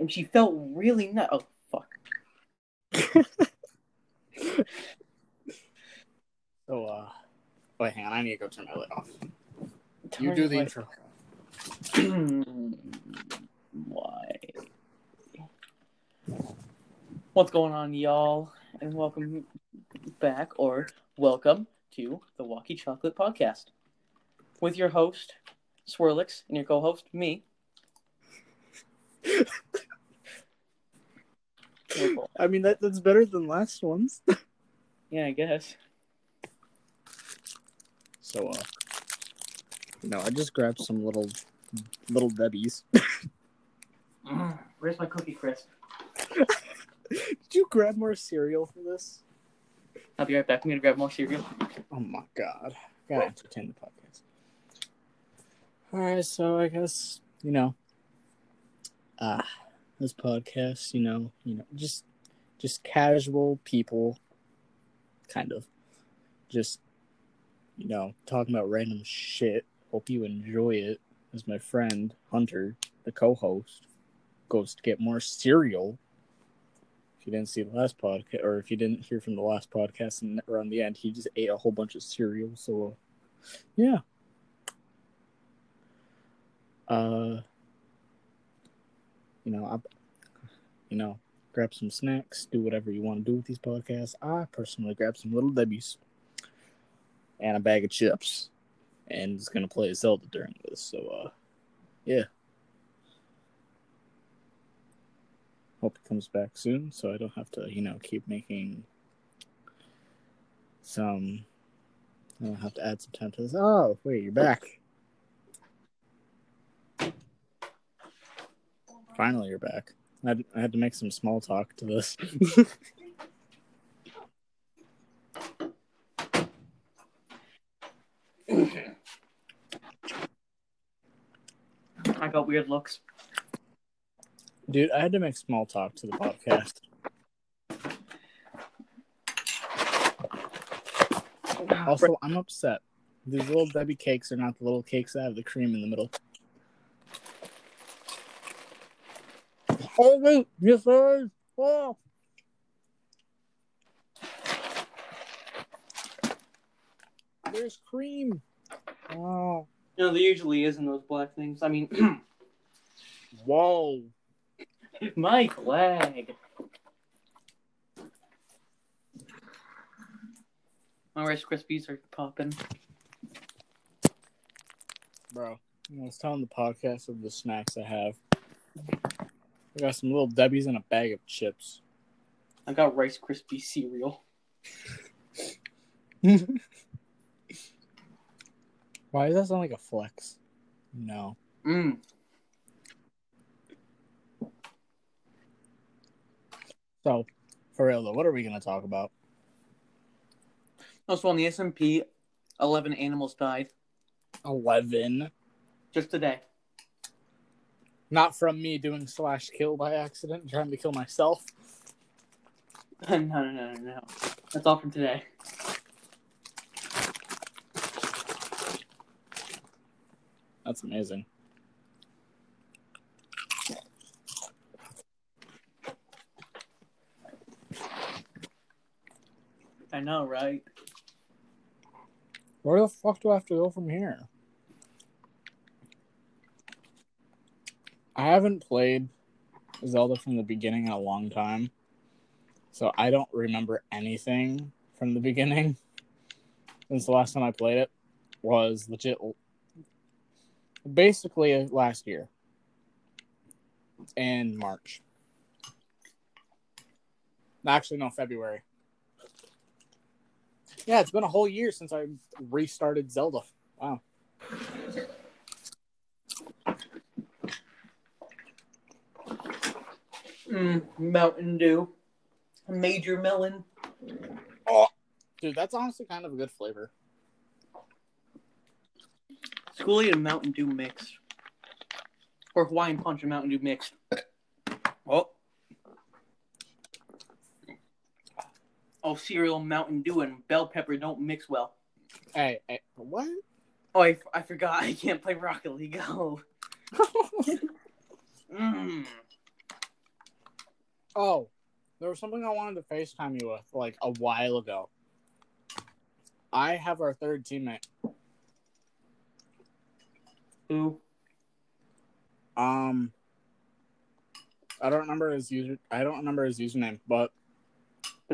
And she felt really nice. Oh fuck. So, uh, wait, hang on. I need to go turn my light off. You do the intro. Why? What's going on, y'all? And welcome back, or welcome to the Walkie Chocolate Podcast with your host, Swirlix, and your co host, me. I mean, that that's better than last ones. Yeah, I guess. So, uh, no, I just grabbed some little, little Debbie's. Mm, Where's my cookie crisp? Did you grab more cereal for this? I'll be right back. I'm gonna grab more cereal. Oh my god. I Gotta entertain the podcast. Alright, so I guess, you know, uh, this podcast, you know, you know, just just casual people kind of just you know, talking about random shit. Hope you enjoy it. As my friend Hunter, the co-host, goes to get more cereal. If you didn't see the last podcast, or if you didn't hear from the last podcast, and around the end, he just ate a whole bunch of cereal. So, uh, yeah. Uh, you know, I, you know, grab some snacks, do whatever you want to do with these podcasts. I personally grab some little Debbie's and a bag of chips, and is gonna play Zelda during this. So, uh, yeah. Hope it comes back soon, so I don't have to, you know, keep making some. I don't have to add some time to this. Oh, wait, you're back. Finally, you're back. I had, I had to make some small talk to this. I got weird looks. Dude, I had to make small talk to the podcast. Also, I'm upset. These little Debbie cakes are not the little cakes that have the cream in the middle. Oh wait, yes sir. Oh. There's cream. Oh. You know, there usually is in those black things. I mean, Whoa. my flag. My Rice Krispies are popping. Bro, I was telling the podcast of the snacks I have. I got some little Debbie's and a bag of chips. I got Rice Krispie cereal. Why does that sound like a flex? No. Mm. So, for real though, what are we gonna talk about? Also on the SMP, 11 animals died Eleven. just today. Not from me doing slash kill by accident, trying to kill myself. no, no, no, no, no. That's all from today. That's amazing. I know, right? Where the fuck do I have to go from here? I haven't played Zelda from the beginning in a long time. So I don't remember anything from the beginning. Since the last time I played it was legit basically last year in March. Actually, no, February. Yeah, it's been a whole year since I restarted Zelda. Wow. Mm, Mountain Dew. Major melon. Oh, dude, that's honestly kind of a good flavor. Schoolie and Mountain Dew mixed. Or Hawaiian Punch and Mountain Dew mixed. Oh. Oh, cereal, Mountain Dew, and bell pepper don't mix well. Hey, hey what? Oh, I, I forgot. I can't play Rocket League. Oh. mm. Oh, there was something I wanted to FaceTime you with like a while ago. I have our third teammate. Who? Um, I don't remember his user. I don't remember his username, but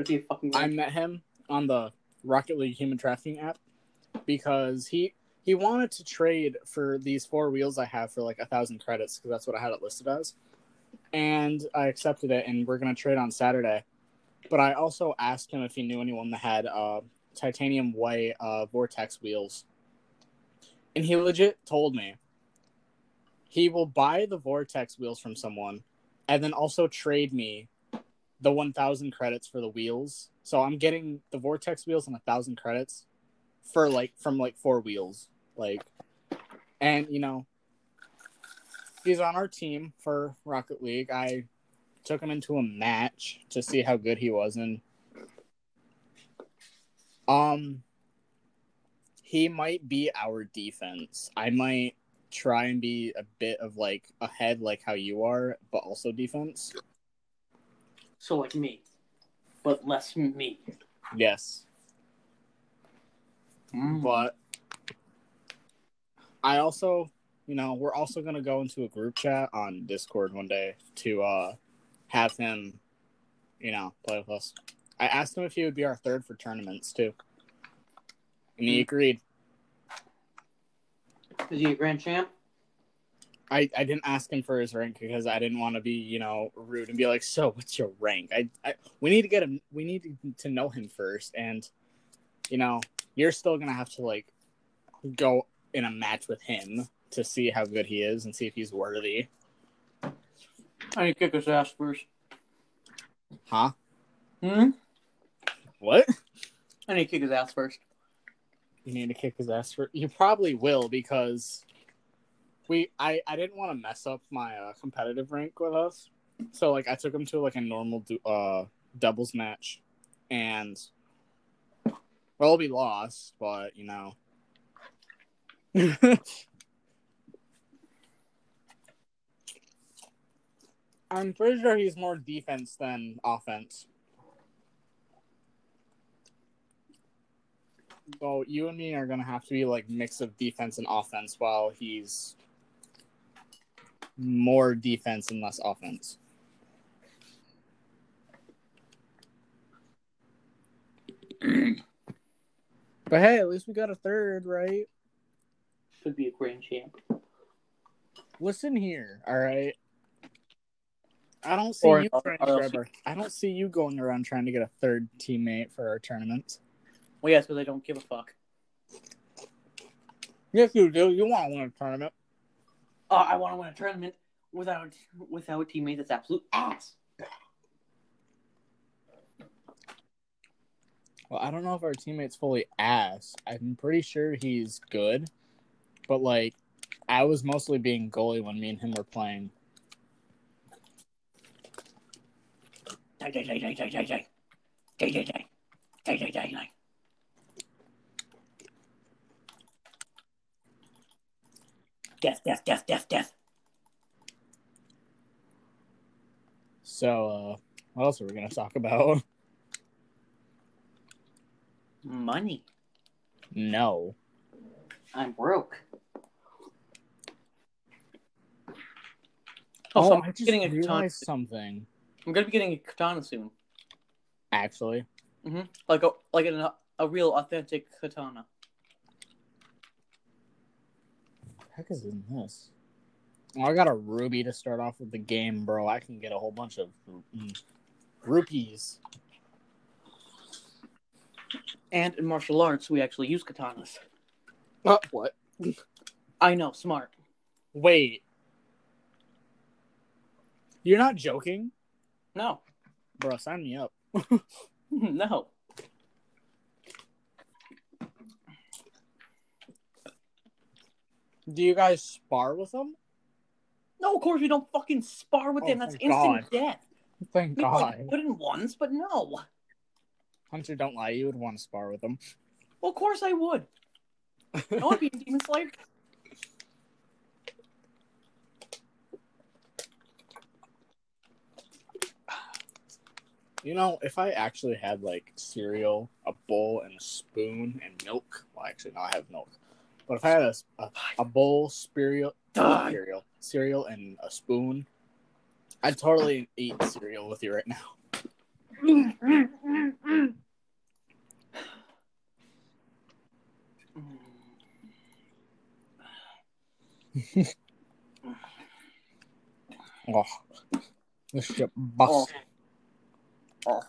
be a fucking I met him on the Rocket League human trafficking app because he he wanted to trade for these four wheels I have for like a thousand credits because that's what I had it listed as, and I accepted it, and we're gonna trade on Saturday. But I also asked him if he knew anyone that had uh, titanium white uh, vortex wheels, and he legit told me he will buy the vortex wheels from someone, and then also trade me the 1000 credits for the wheels. So I'm getting the vortex wheels and a 1000 credits for like from like four wheels. Like and you know he's on our team for Rocket League. I took him into a match to see how good he was and um he might be our defense. I might try and be a bit of like ahead like how you are, but also defense. So like me, but less me. Yes. Mm. but I also, you know, we're also gonna go into a group chat on Discord one day to uh have him, you know, play with us. I asked him if he would be our third for tournaments too, and he Hmm. agreed. Is he a grand champ? I, I didn't ask him for his rank because I didn't want to be, you know, rude and be like, "So, what's your rank?" I, I we need to get him. We need to know him first, and you know, you're still gonna have to like go in a match with him to see how good he is and see if he's worthy. I need to kick his ass first. Huh? Hmm? What? I need to kick his ass first. You need to kick his ass for. You probably will because we. I I didn't want to mess up my uh, competitive rank with us, so like I took him to like a normal du- uh doubles match, and well we lost, but you know. I'm pretty sure he's more defense than offense. So you and me are gonna have to be like mix of defense and offense, while he's more defense and less offense. but hey, at least we got a third, right? Could be a grand champ. Listen here, all right. I don't see Or- you or- trying or to else grab our, I don't see you going around trying to get a third teammate for our tournament. Well, yes, because I don't give a fuck. Yes, you do. You want to win a tournament. Oh, I want to win a tournament without without a teammate that's absolute ass. Well, I don't know if our teammate's fully ass. I'm pretty sure he's good, but like, I was mostly being goalie when me and him were playing. Death, death, death, death, death. So, uh, what else are we gonna talk about? Money. No. I'm broke. Oh, so I'm just getting a realized something. I'm gonna be getting a katana soon. Actually, Like a like an, a real authentic katana. what the heck is in this? Oh, I got a ruby to start off with the game, bro. I can get a whole bunch of mm, rupees. And in martial arts, we actually use katanas. Uh, what? I know, smart. Wait. You're not joking? No, Bro, sign me up. no. Do you guys spar with them? No, of course we don't fucking spar with Oh, them. That's instant God. death. Thank We God. put in once, but no. Hunter, don't lie. You would want to spar with them. Well, of course I would. I want to be in Demon Slayer. You know, if I actually had like cereal, a bowl, and a spoon and milk, well, actually, no, I have milk. But if I had a, a, a bowl, cereal, cereal, cereal, and a spoon, I'd totally eat cereal with you right now. Oh, this shit Oh. Oh.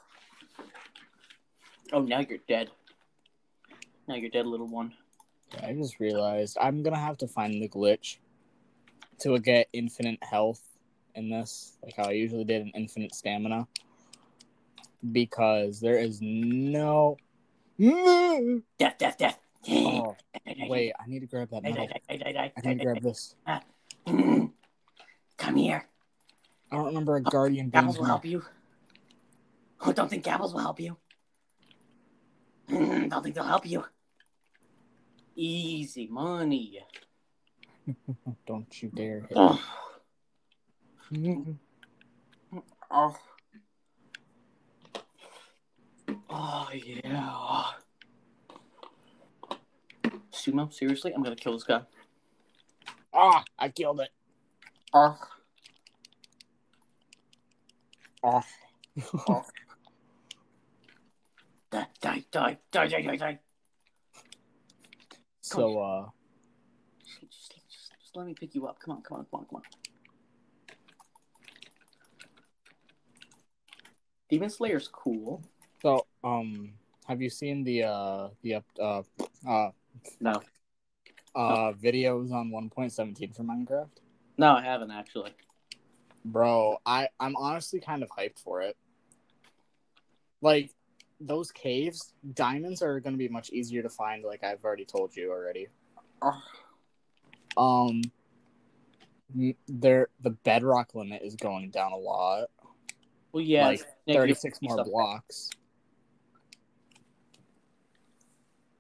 Oh, now you're dead. Now you're dead, little one. I just realized I'm gonna have to find the glitch to get infinite health in this, like how I usually did an infinite stamina, because there is no. Oh, Death, death, death. Oh, wait, I need to grab that I need to grab this. Ah. Come here. I don't remember a oh, guardian being Gabbles will help you. Oh, don't think Gabbles will help you. Mm, don't think they'll help you. Easy money. Don't you dare hit. Oh, oh. oh yeah. Sumo, seriously? I'm gonna kill this guy. Ah, I killed it. Oh, Ah. Die, die, die, die, die, die, die. so, uh, Just, just, just, just let me pick you up. Come on, come on, come on, come on. Demon Slayer's cool. so, um, have you seen the uh the up uh uh No, uh videos on 1.17 for Minecraft? no, I haven't actually. Bro, I I'm honestly kind of hyped for it. Like those caves, diamonds are going to be much easier to find like I've already told you already. Um there the bedrock limit is going down a lot. well, yeah, like negative 36 more blocks.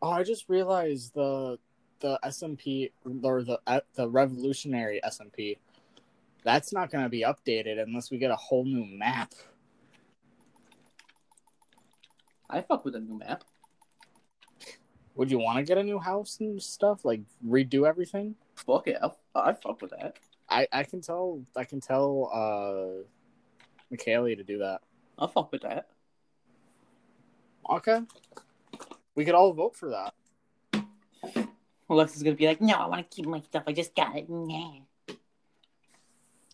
Oh, I just realized the the SMP or the uh, the revolutionary SMP that's not going to be updated unless we get a whole new map. I fuck with a new map. Would you want to get a new house and stuff like redo everything? Fuck it, I, I fuck with that. I I can tell I can tell uh Michaeli to do that. I'll fuck with that. Okay. We could all vote for that. Alexa's gonna be like, no, I want to keep my stuff. I just got it. Nah.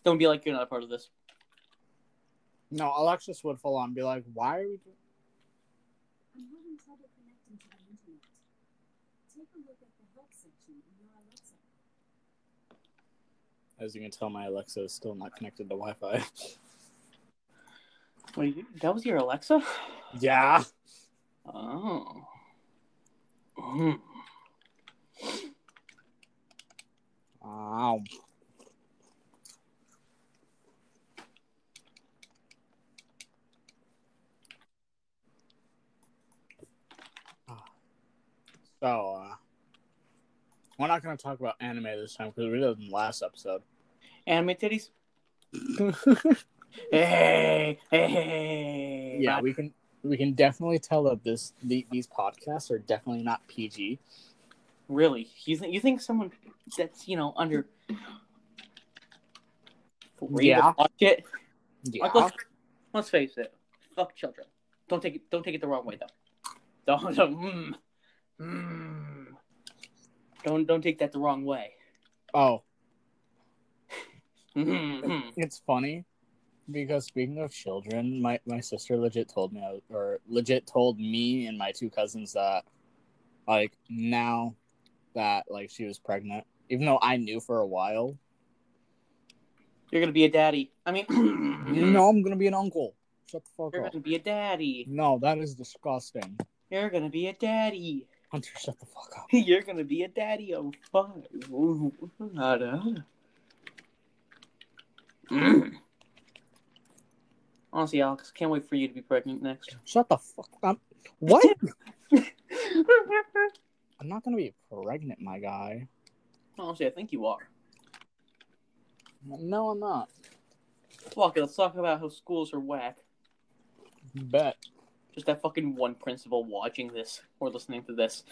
Don't be like you're not a part of this. No, Alexis would full on be like, "Why are we?" Do- Having trouble connecting to the internet. Take a look at the help section in your Alexa. As you can tell, my Alexa is still not connected to Wi-Fi. Wait, that was your Alexa? yeah. Oh. Mm. Wow. So, uh, we're not going to talk about anime this time because we did in the last episode. Anime titties. Hey, hey, hey. yeah, Bye. we can we can definitely tell that this the, these podcasts are definitely not PG. Really? You think you think someone that's you know under Yeah. it? Yeah. Like, let's, let's face it. Fuck children. Don't take it. Don't take it the wrong way though. Don't. don't mm, mm. Don't don't take that the wrong way. Oh, Mhm. it's funny because speaking of children, my, my sister legit told me, or legit told me and my two cousins that, like, now that, like, she was pregnant, even though I knew for a while, You're gonna be a daddy. I mean, know, I'm gonna be an uncle. Shut the fuck you're up. gonna be a daddy. No, that is disgusting. You're gonna be a daddy. Hunter, shut the fuck up. You're gonna be a daddy of five. Mm. Honestly, Alex, can't wait for you to be pregnant next. Shut the fuck up. What? I'm not gonna be pregnant, my guy. Honestly, I think you are. No, I'm not. Fuck it, let's talk about how schools are whack. Bet. Just that fucking one principal watching this or listening to this.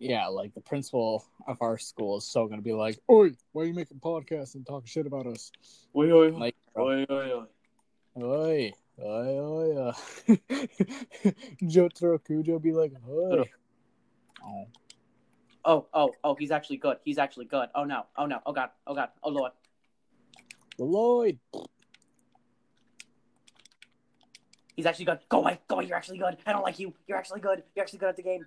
Yeah, like the principal of our school is so gonna be like, "Oi, why are you making podcasts and talking shit about us?" Oi, oi, oi. Like, oi, oi, oi. oi, oi, oi. uh." Jotaro Kujo be like, "Oi." Oh, Oh, oh, oh, he's actually good. He's actually good. Oh no, oh no, oh god, oh god, oh lord. Lloyd. He's actually good. Go away, go away, you're actually good. I don't like you. You're actually good. You're actually good at the game.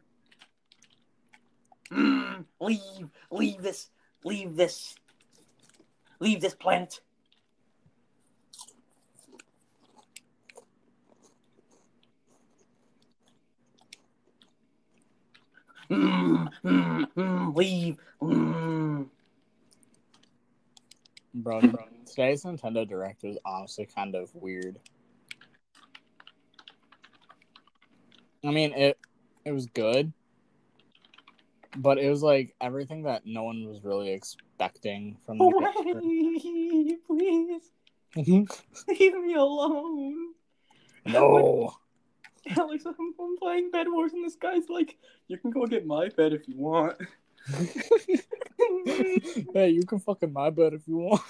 Mm, leave, leave this, leave this, leave this planet. Mm, mm, mm, leave. Mm. Bro, today's Nintendo Direct was honestly kind of weird. I mean, it it was good, but it was like everything that no one was really expecting from the Away, please, mm-hmm. leave me alone. no. Alex, I'm, I'm playing Bed Wars, and this guy's like, "You can go get my bed if you want." hey, you can fucking my bed if you want.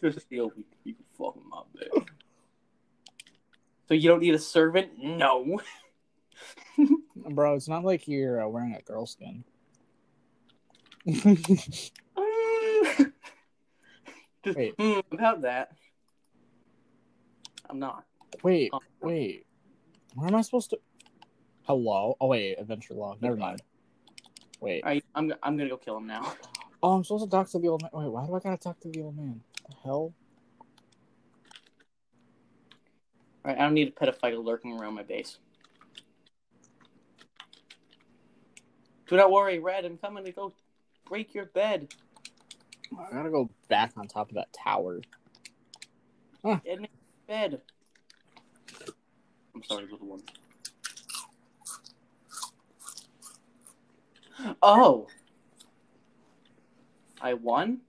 Just yo, you you can fuck in my bed. So you don't need a servant? No. Bro, it's not like you're uh, wearing a girl skin. Just Wait. mm, about that. I'm not. wait, wait. Where am I supposed to? Hello? Oh wait, adventure log. Never mind. Wait. Right, I'm I'm gonna go kill him now. Oh, I'm supposed to talk to the old man. Wait, why do I gotta talk to the old man? The hell? All right, I don't need a pedophile lurking around my base. Do not worry, Red. I'm coming to go break your bed. I gotta go back on top of that tower. Get me bed. I'm sorry, little one. Oh. I won?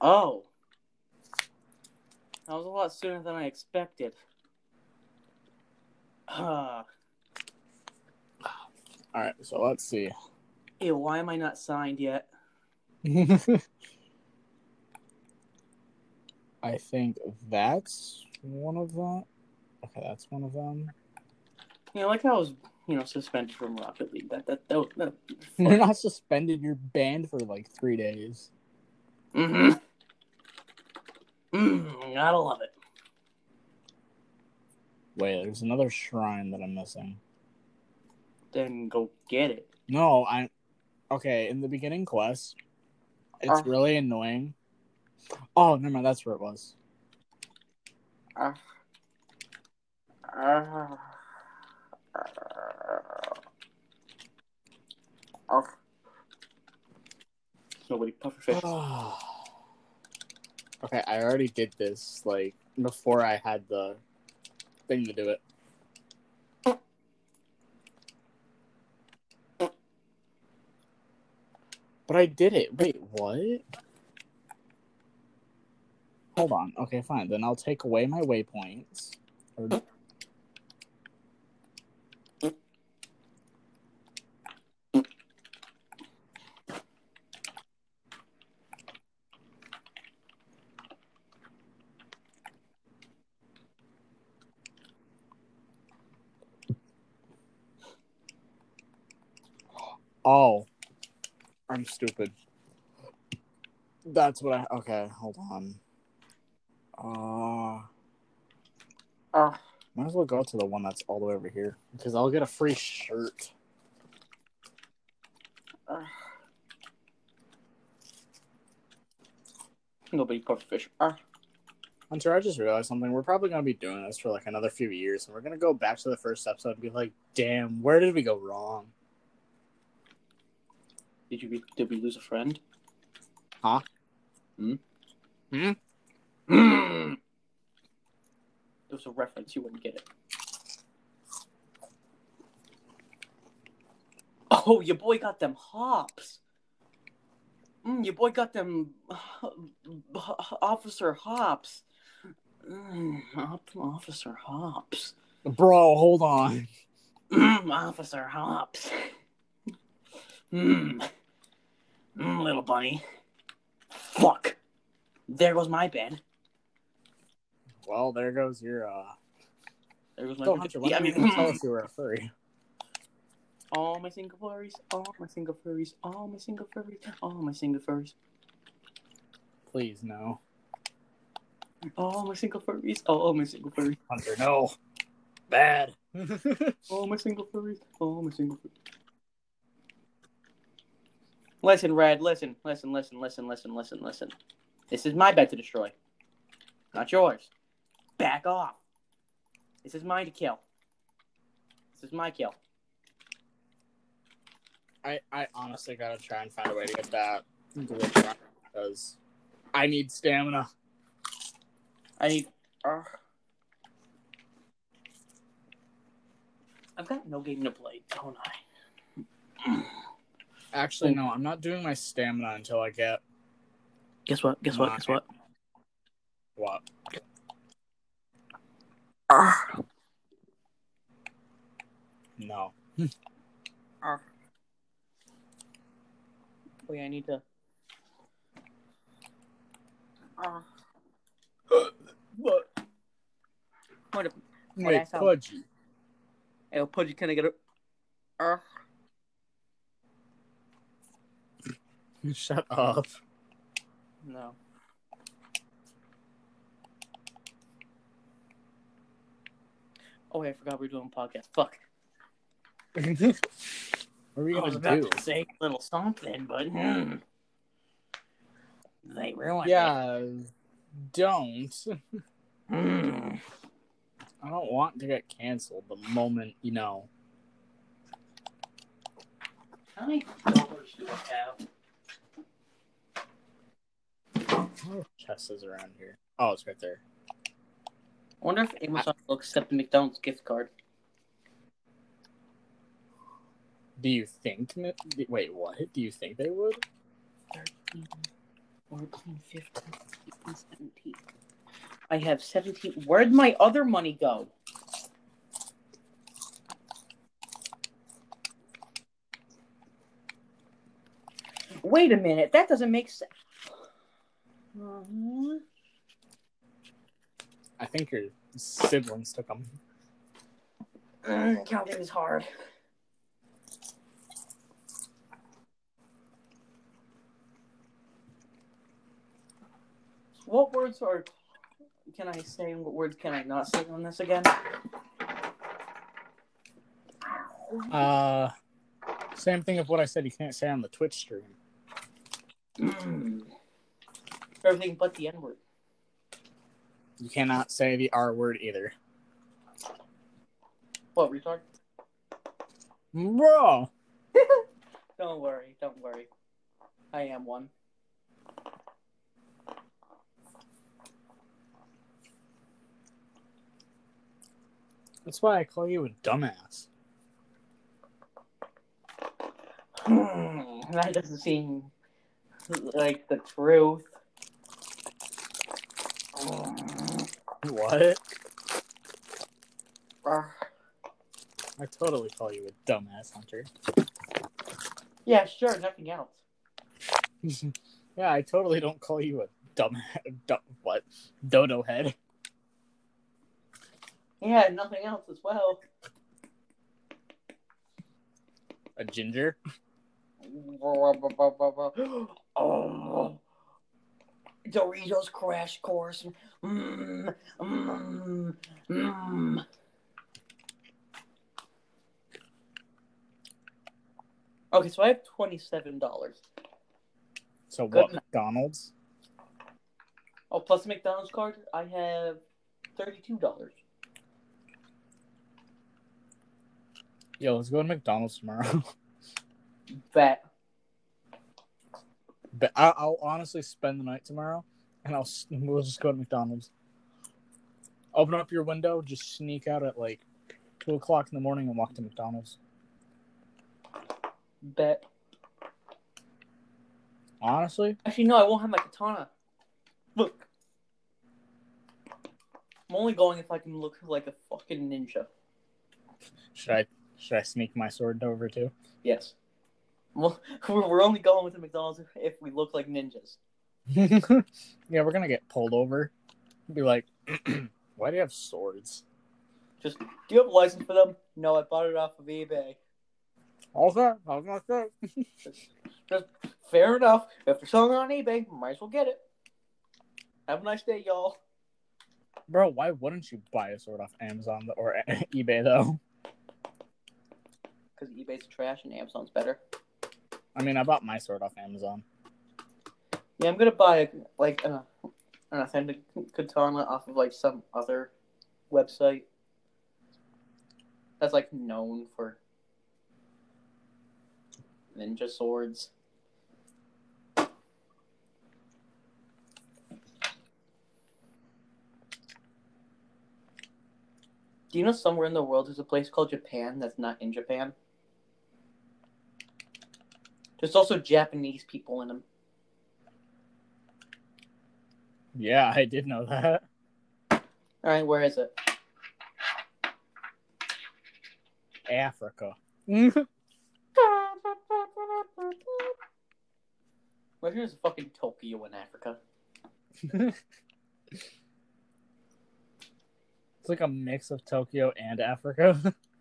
Oh. That was a lot sooner than I expected. Uh, All right, so let's see. ew, why am I not signed yet? I think that's one of them. Okay, that's one of them. You know, like how I was, you know, suspended from Rocket League. That that that, that You're not suspended. You're banned for like three days. Mm-hmm. Mm, gotta love it. Wait, there's another shrine that I'm missing. Then go get it. No, I. Okay, in the beginning quest, it's Uh. really annoying. Oh, never mind. That's where it was. Uh, uh, uh, Nobody puffer fish. okay, I already did this like before I had the thing to do it. But I did it. Wait, what? Hold on. Okay, fine. Then I'll take away my waypoints. Or- Oh, I'm stupid. That's what I. Okay, hold on. Uh, Uh, might as well go to the one that's all the way over here because I'll get a free shirt. uh, nobody puffer fish. Uh, Hunter, I just realized something. We're probably gonna be doing this for like another few years, and we're gonna go back to the first episode and be like, "Damn, where did we go wrong?" Did you did we lose a friend? Huh? Hmm. Hmm? Mm. There was a reference. You wouldn't get it. Oh, your boy got them hops. Mm, your boy got them Officer Hops. Mm, Officer Hops. Bro, hold on. Officer Hops. Mm. Mm, little bunny. Fuck. There goes my bed. Well, there goes your uh There goes my Don't Hunter, yeah, I mean, tell us you were a furry? all my single furries, all my single furries, all my single furries, all my single furries, Please no. all my single furries, all my single furries, Hunter, no. Bad. all my single furries, all my single furries. Listen, Red, listen, listen, listen, listen, listen, listen, listen. This is my bed to destroy, not yours. Back off. This is mine to kill. This is my kill. I, I honestly gotta try and find a way to get that glitch because I need stamina. I need. Uh, I've got no game to play, don't I? Actually, no, I'm not doing my stamina until I get Guess what? Guess what? Guess what? what? No. Oh yeah, I need to. What? What? A, Wait, that's how- could you? hey, Pudgy, can I get a? Uh, Shut up. no. Oh, wait, I forgot we were doing a podcast. Fuck. what are we I was gonna about do? to say a little something, but hmm, they ruined it. Yeah, don't. Hmm. I don't want to get canceled the moment you know. How many dollars do I have? What chest is around here? Oh, it's right there. I wonder if Amazon will accept the McDonald's gift card. Do you think? Wait, what? Do you think they would? 13, 14, 15, 16, 17. I have 17. Where'd my other money go? Wait a minute. That doesn't make sense. I think your siblings took them. Mm, counting is hard. What words are can I say and what words can I not say on this again? Uh, same thing of what I said you can't say on the Twitch stream. Mm. Everything but the N word. You cannot say the R word either. What, retard? Bro! Don't worry, don't worry. I am one. That's why I call you a dumbass. Hmm, that doesn't seem like the truth. What? I totally call you a dumbass, Hunter. yeah, sure, nothing else. yeah, I totally don't call you a dumb, dumb what? Dodo head. Yeah, nothing else as well. A ginger. Oh, Doritos Crash Course. Mmm, mmm, mmm. Okay, so I have twenty-seven dollars. So Good what? McDonald's? Oh, plus the McDonald's card, I have thirty-two dollars. Yo, let's go to McDonald's tomorrow. Bet. But I- I'll honestly spend the night tomorrow, and I'll we'll just go to McDonald's. Open up your window, just sneak out at like two o'clock in the morning and walk to McDonald's. Bet. Honestly, Actually, no, I won't have my katana. Look. I'm only going if I can look like a fucking ninja. should I should I sneak my sword over too? Yes. Well, we're only going with the McDonald's if, we look like ninjas. yeah, we're gonna get pulled over. Be like, why do you have swords? Just, do you have a license for them? No, I bought it off of eBay. Okay, okay. Just fair enough. If they're selling it on eBay, might as well get it. Have a nice day, y'all. Bro, why wouldn't you buy a sword off Amazon or eBay though? Because eBay's trash and Amazon's better. I mean, I bought my sword off Amazon. Yeah, I'm gonna buy a, like an, an authentic katana off of like some other website that's like known for ninja swords. Do you know somewhere in the world there's a place called Japan that's not in Japan? There's also Japanese people in them. Yeah, I did know that. All right, where is it? Africa. Where here's fucking Tokyo in Africa? it's like a mix of Tokyo and Africa.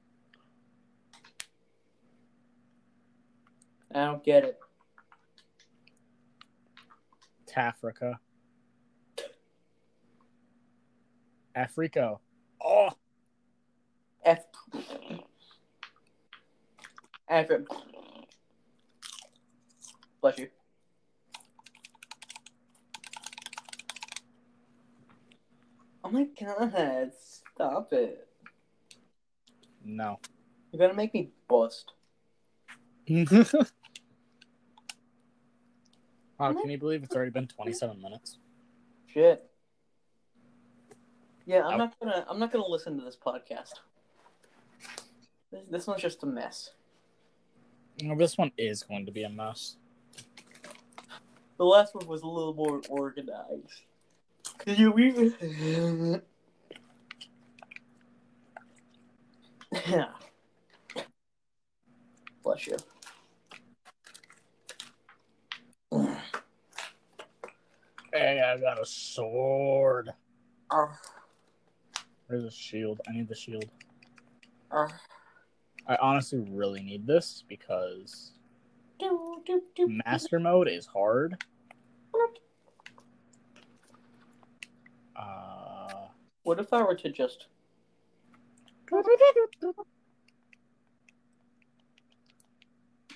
I don't get it. Tafrica. Africo. Oh, F. Africa. Bless you. Oh my god, stop it. no. You're gonna make me bust. Oh, can you believe it's already been 27 minutes? Shit. Yeah, I'm Oh. not gonna I'm not gonna listen to this podcast. This, this one's just a mess. Well, this one is going to be a mess. The last one was a little more organized. Could you even? Yeah. Bless you. Hey, I got a sword. Ah, Where's the shield? I need the shield. ah. I honestly really need this because Do, do, do. master mode is hard. Uh, What if I were to just?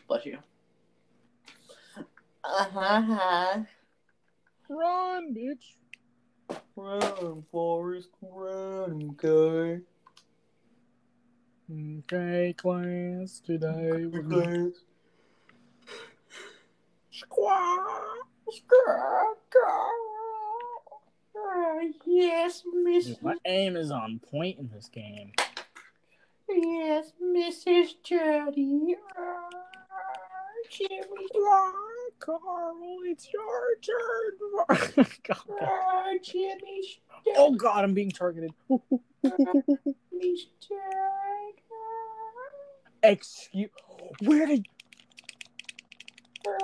Bless you. Uh-huh. Run, bitch. Run, Forrest, run, guy. Okay, class, today we're going to... squawk. Yes, Mrs. My aim is on point in this game. Yes, Mrs. Jody. Uh, Jimmy. Carl, it's your turn. God. Ah, Jimmy. Oh God, I'm being targeted. Jimmy's Excuse. Where did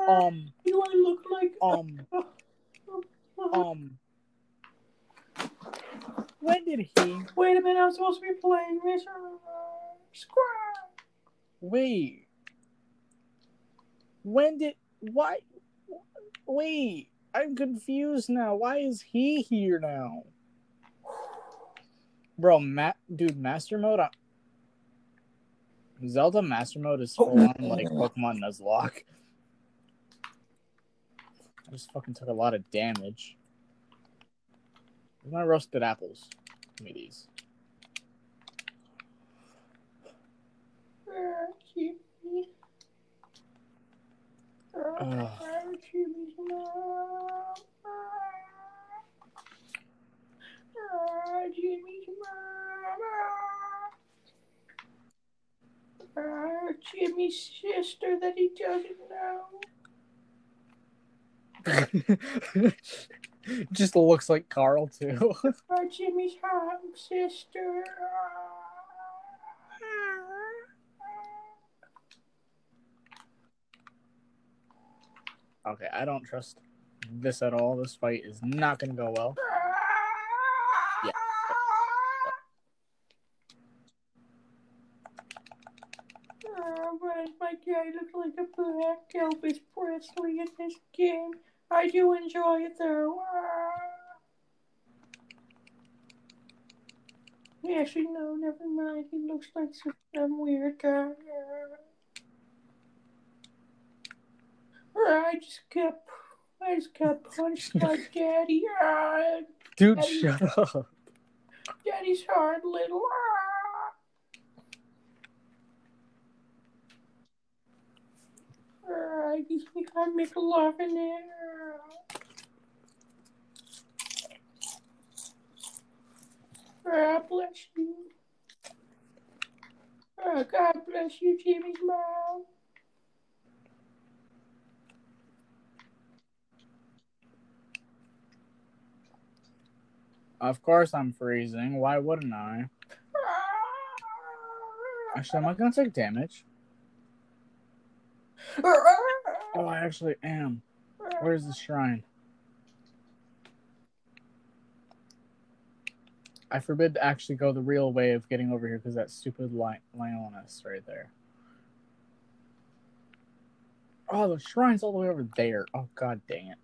um Do I look like? um um? When did he? Wait a minute, I'm supposed to be playing this. Squad. Wait. When did? Why? Wait. I'm confused now. Why is he here now? Bro, Matt, dude, master mode. uh, Zelda master mode is full on like Pokemon Nuzlocke. I just fucking took a lot of damage. Where's my roasted apples? Give me these. Jimmy. Ugh. Jimmy's sister that he doesn't know. Just looks like Carl too. Oh, Jimmy's hot sister. Okay, I don't trust this at all. This fight is not gonna go well. Yeah. Oh, my guy look like a black Elvis Presley in this game? I do enjoy it though. Actually, no, never mind. He looks like some weird guy. I just got, I just got punched by Daddy. Ah, Dude, Daddy. shut up. Daddy's hard little. Ah, gives me I'm McLovin there. Ah, bless you. Ah, God bless you, Jimmy's mom. Of course I'm freezing. Why wouldn't I? Actually, am I gonna take damage? Oh, I actually am. Where's the shrine? I forbid to actually go the real way of getting over here because that stupid li- lioness right there. Oh, the shrine's all the way over there. Oh, god dang it.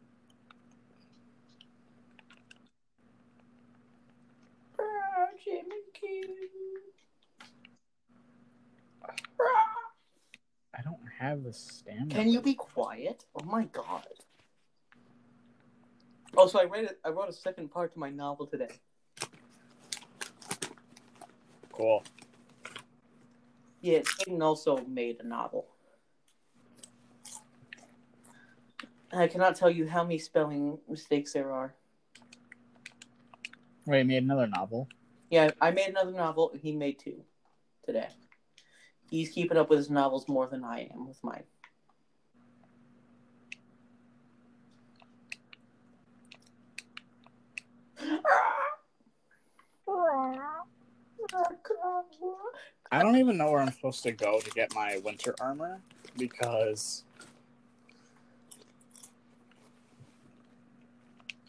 Ah, Jimmy King. I don't have the stamina. Can you be quiet? Oh my god. Oh, also, I read it. I wrote a second part to my novel today. Cool. Yeah, Hayden also made a novel. I cannot tell you how many spelling mistakes there are. Wait, made another novel. Yeah, I made another novel. and He made two today. He's keeping up with his novels more than I am with mine. I don't even know where I'm supposed to go to get my winter armor because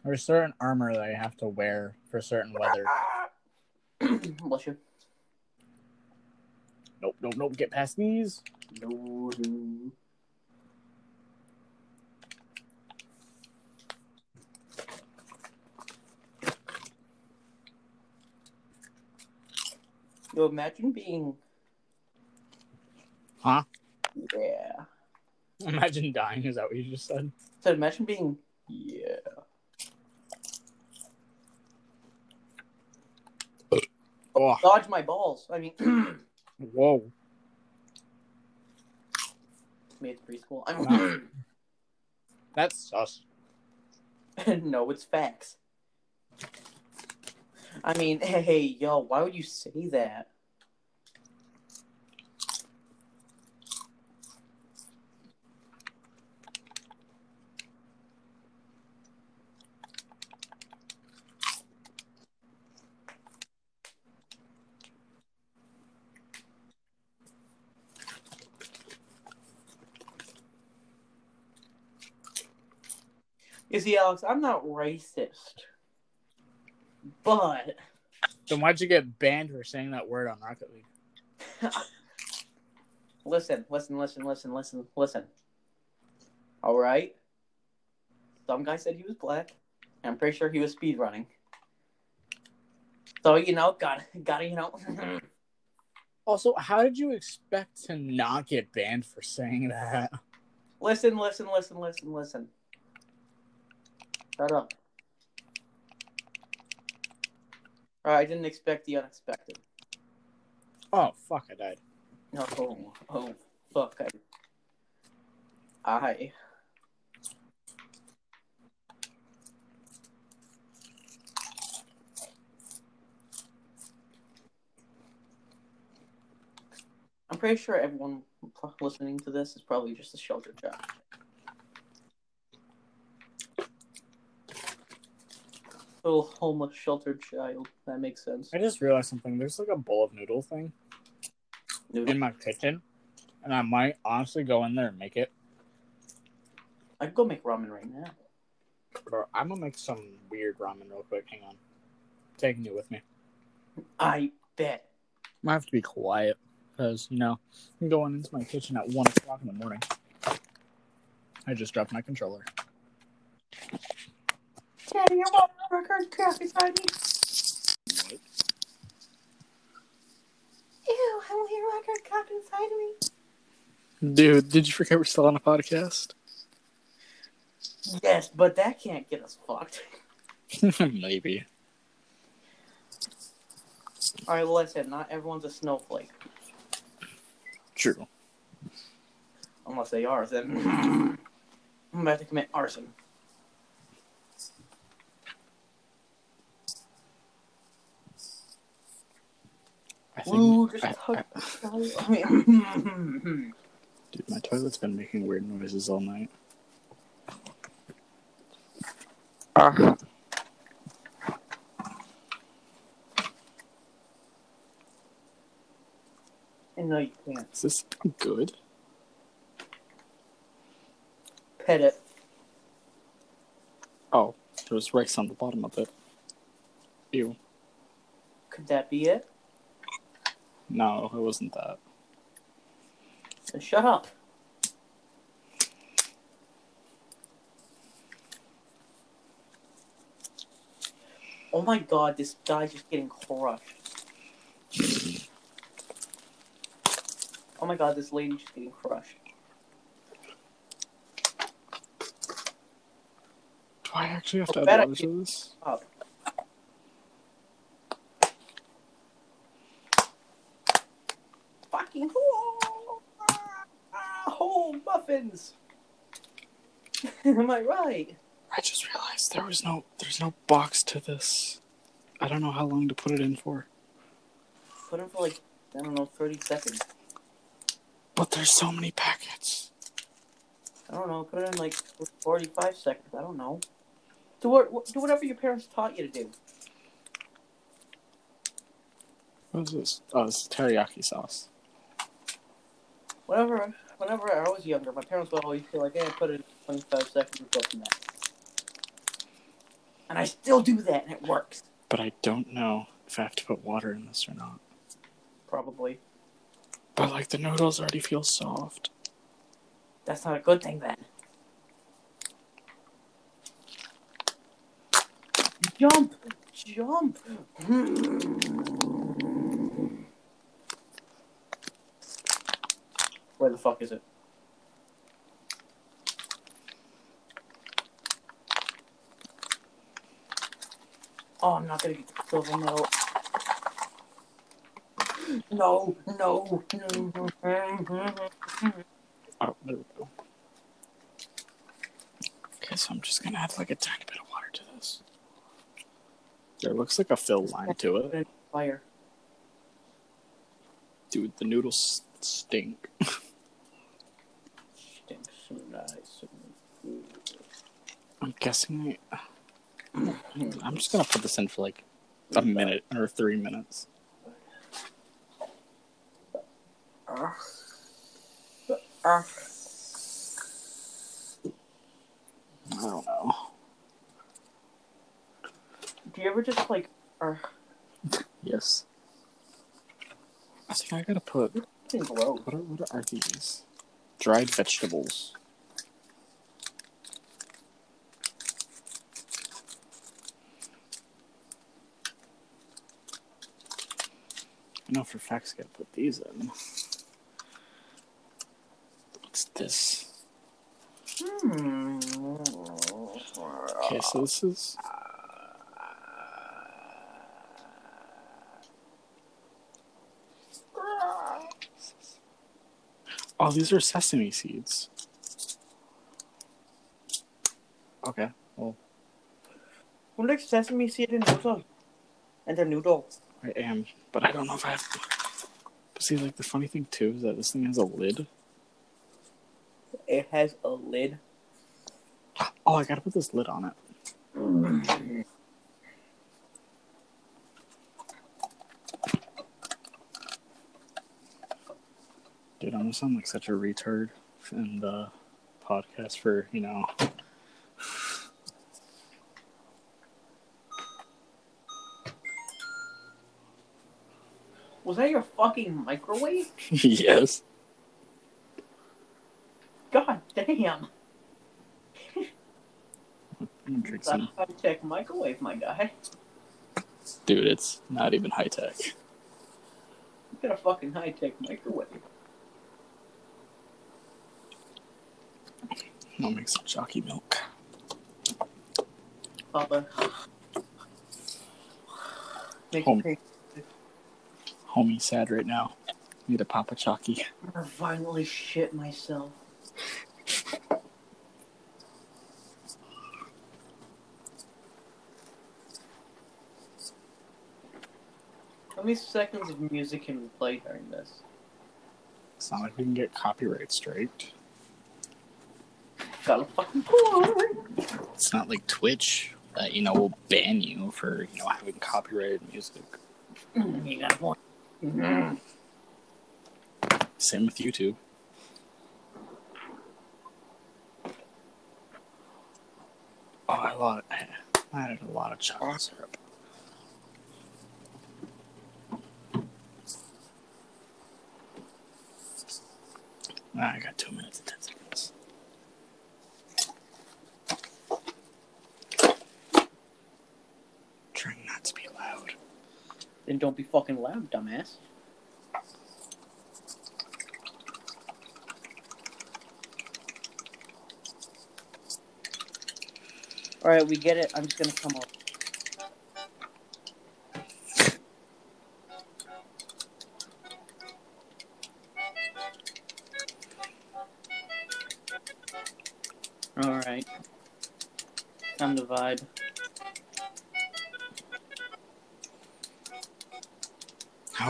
there's certain armor that I have to wear for certain weather. Bless you. Nope, nope, nope. Get past these. No. Yo, imagine being. Huh? Yeah. Imagine dying. Is that what you just said? So imagine being. Yeah. Oh, Dodge my balls. I mean, whoa. made preschool. I'm. That's sus. no, it's facts. I mean, hey, yo, why would you say that? You see, Alex, I'm not racist. But Then why'd you get banned for saying that word on Rocket League? listen, listen, listen, listen, listen, listen. All right. Some guy said he was black. and I'm pretty sure he was speed running. So you know, got gotta you know. Also, how did you expect to not get banned for saying that? listen, listen, listen, listen, listen. Shut up. All right, I didn't expect the unexpected. Oh, fuck, I died. No, oh, oh, fuck. I, I I'm pretty sure everyone listening to this is probably just a shelter job. Little homeless sheltered child. That makes sense. I just realized something. There's like a bowl of noodle thing in my kitchen, and I might honestly go in there and make it. I could go make ramen right now. Bro, I'm gonna make some weird ramen real quick. Hang on. Taking you with me. I bet. Might have to be quiet because you know I'm going into my kitchen at one o'clock in the morning. I just dropped my controller. Daddy, your mom record crap beside me. Ew, I will hear record crap inside me. Dude, did you forget we're still on a podcast? Yes, but that can't get us fucked. Maybe. All right, listen. Not everyone's a snowflake, True. unless they are. Then I'm about to commit arson. I think. Ooh, just I- hug. I- mean, dude, my toilet's been making weird noises all night. Ah. no, you can't. Is this good? Pet it. Oh, there was rice on the bottom of it. Ew. Could that be it? No, it wasn't that. Then shut up. Oh my god, this guy's just getting crushed. Oh my god, this lady's just getting crushed. Do I actually have to add bet I water to this? Up. Fucking whoa! Ah, whole muffins. Am I right? I just realized there was no there's no box to this. I don't know how long to put it in for. Put it for like I don't know, thirty seconds. But there's so many packets. I don't know. Put it in like forty-five seconds. I don't know. Do what? Do whatever your parents taught you to do. What is this? Oh, this is teriyaki sauce. Whenever, whenever I was younger, my parents would always be like, "Hey, put it in twenty-five seconds and go from there." And I still do that, and it works. But I don't know if I have to put water in this or not. Probably. But like the noodles already feel soft. That's not a good thing then. Jump! Jump! Where the fuck is it? Oh, I'm not gonna get the silver medal. No, no, no. Oh, there we go. Okay, so I'm just gonna add like a tiny bit of water to this. There looks like a fill line to it. Fire. Dude, the noodles stink. Stinks so nice. I'm guessing I, I'm just gonna put this in for like a minute or three minutes. I don't know. Do you ever just like, ugh, Yes. I think I gotta put what are, what are these? Dried vegetables. I know for facts I gotta put these in. What's this? Okay, so this is Oh, these are sesame seeds. Okay. Well, Who likes sesame seed and noodle? And their noodle. I am, but I don't know if I have. But see, like the funny thing too is that this thing has a lid. It has a lid. Oh, I gotta put this lid on it. Dude, I'm gonna sound like such a retard in the uh, podcast for you know Was that your fucking microwave? yes. God damn. I'm gonna drink It's a high tech microwave, my guy. Dude, it's not even high tech. You got a fucking high tech microwave. I'll make some chalky milk. Papa. Make Home. Me Homie sad right now. Need a Papa Chalky. I'm gonna finally shit myself. How many seconds of music can we play during this? It's not like we can get copyright straight. Got a fucking cord. It's not like Twitch that, you know, will ban you for, you know, having copyrighted music. You got a Mhm. Same with YouTube. Oh, I lot I added a lot of chocolate syrup. I got two minutes and ten seconds. Trying not to be loud. Then don't be fucking loud, dumbass. Alright, we get it. I'm just gonna come up.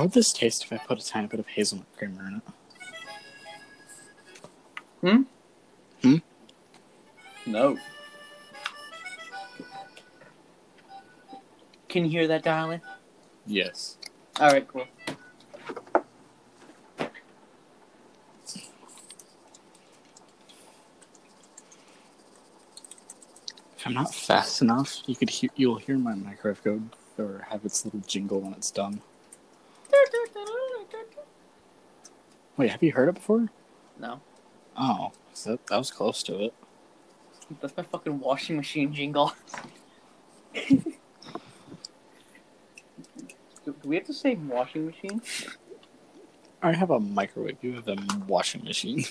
How would this taste if I put a tiny bit of hazelnut creamer in it? Hmm? Hmm? No. Can you hear that, darling? Yes. Alright, cool. If I'm not fast enough, you could hear you'll hear my microwave go or have its little jingle when it's done. Wait, have you heard it before? No. Oh, that, that was close to it. That's my fucking washing machine jingle. do, do we have to say washing machine? I have a microwave. You have a washing machine.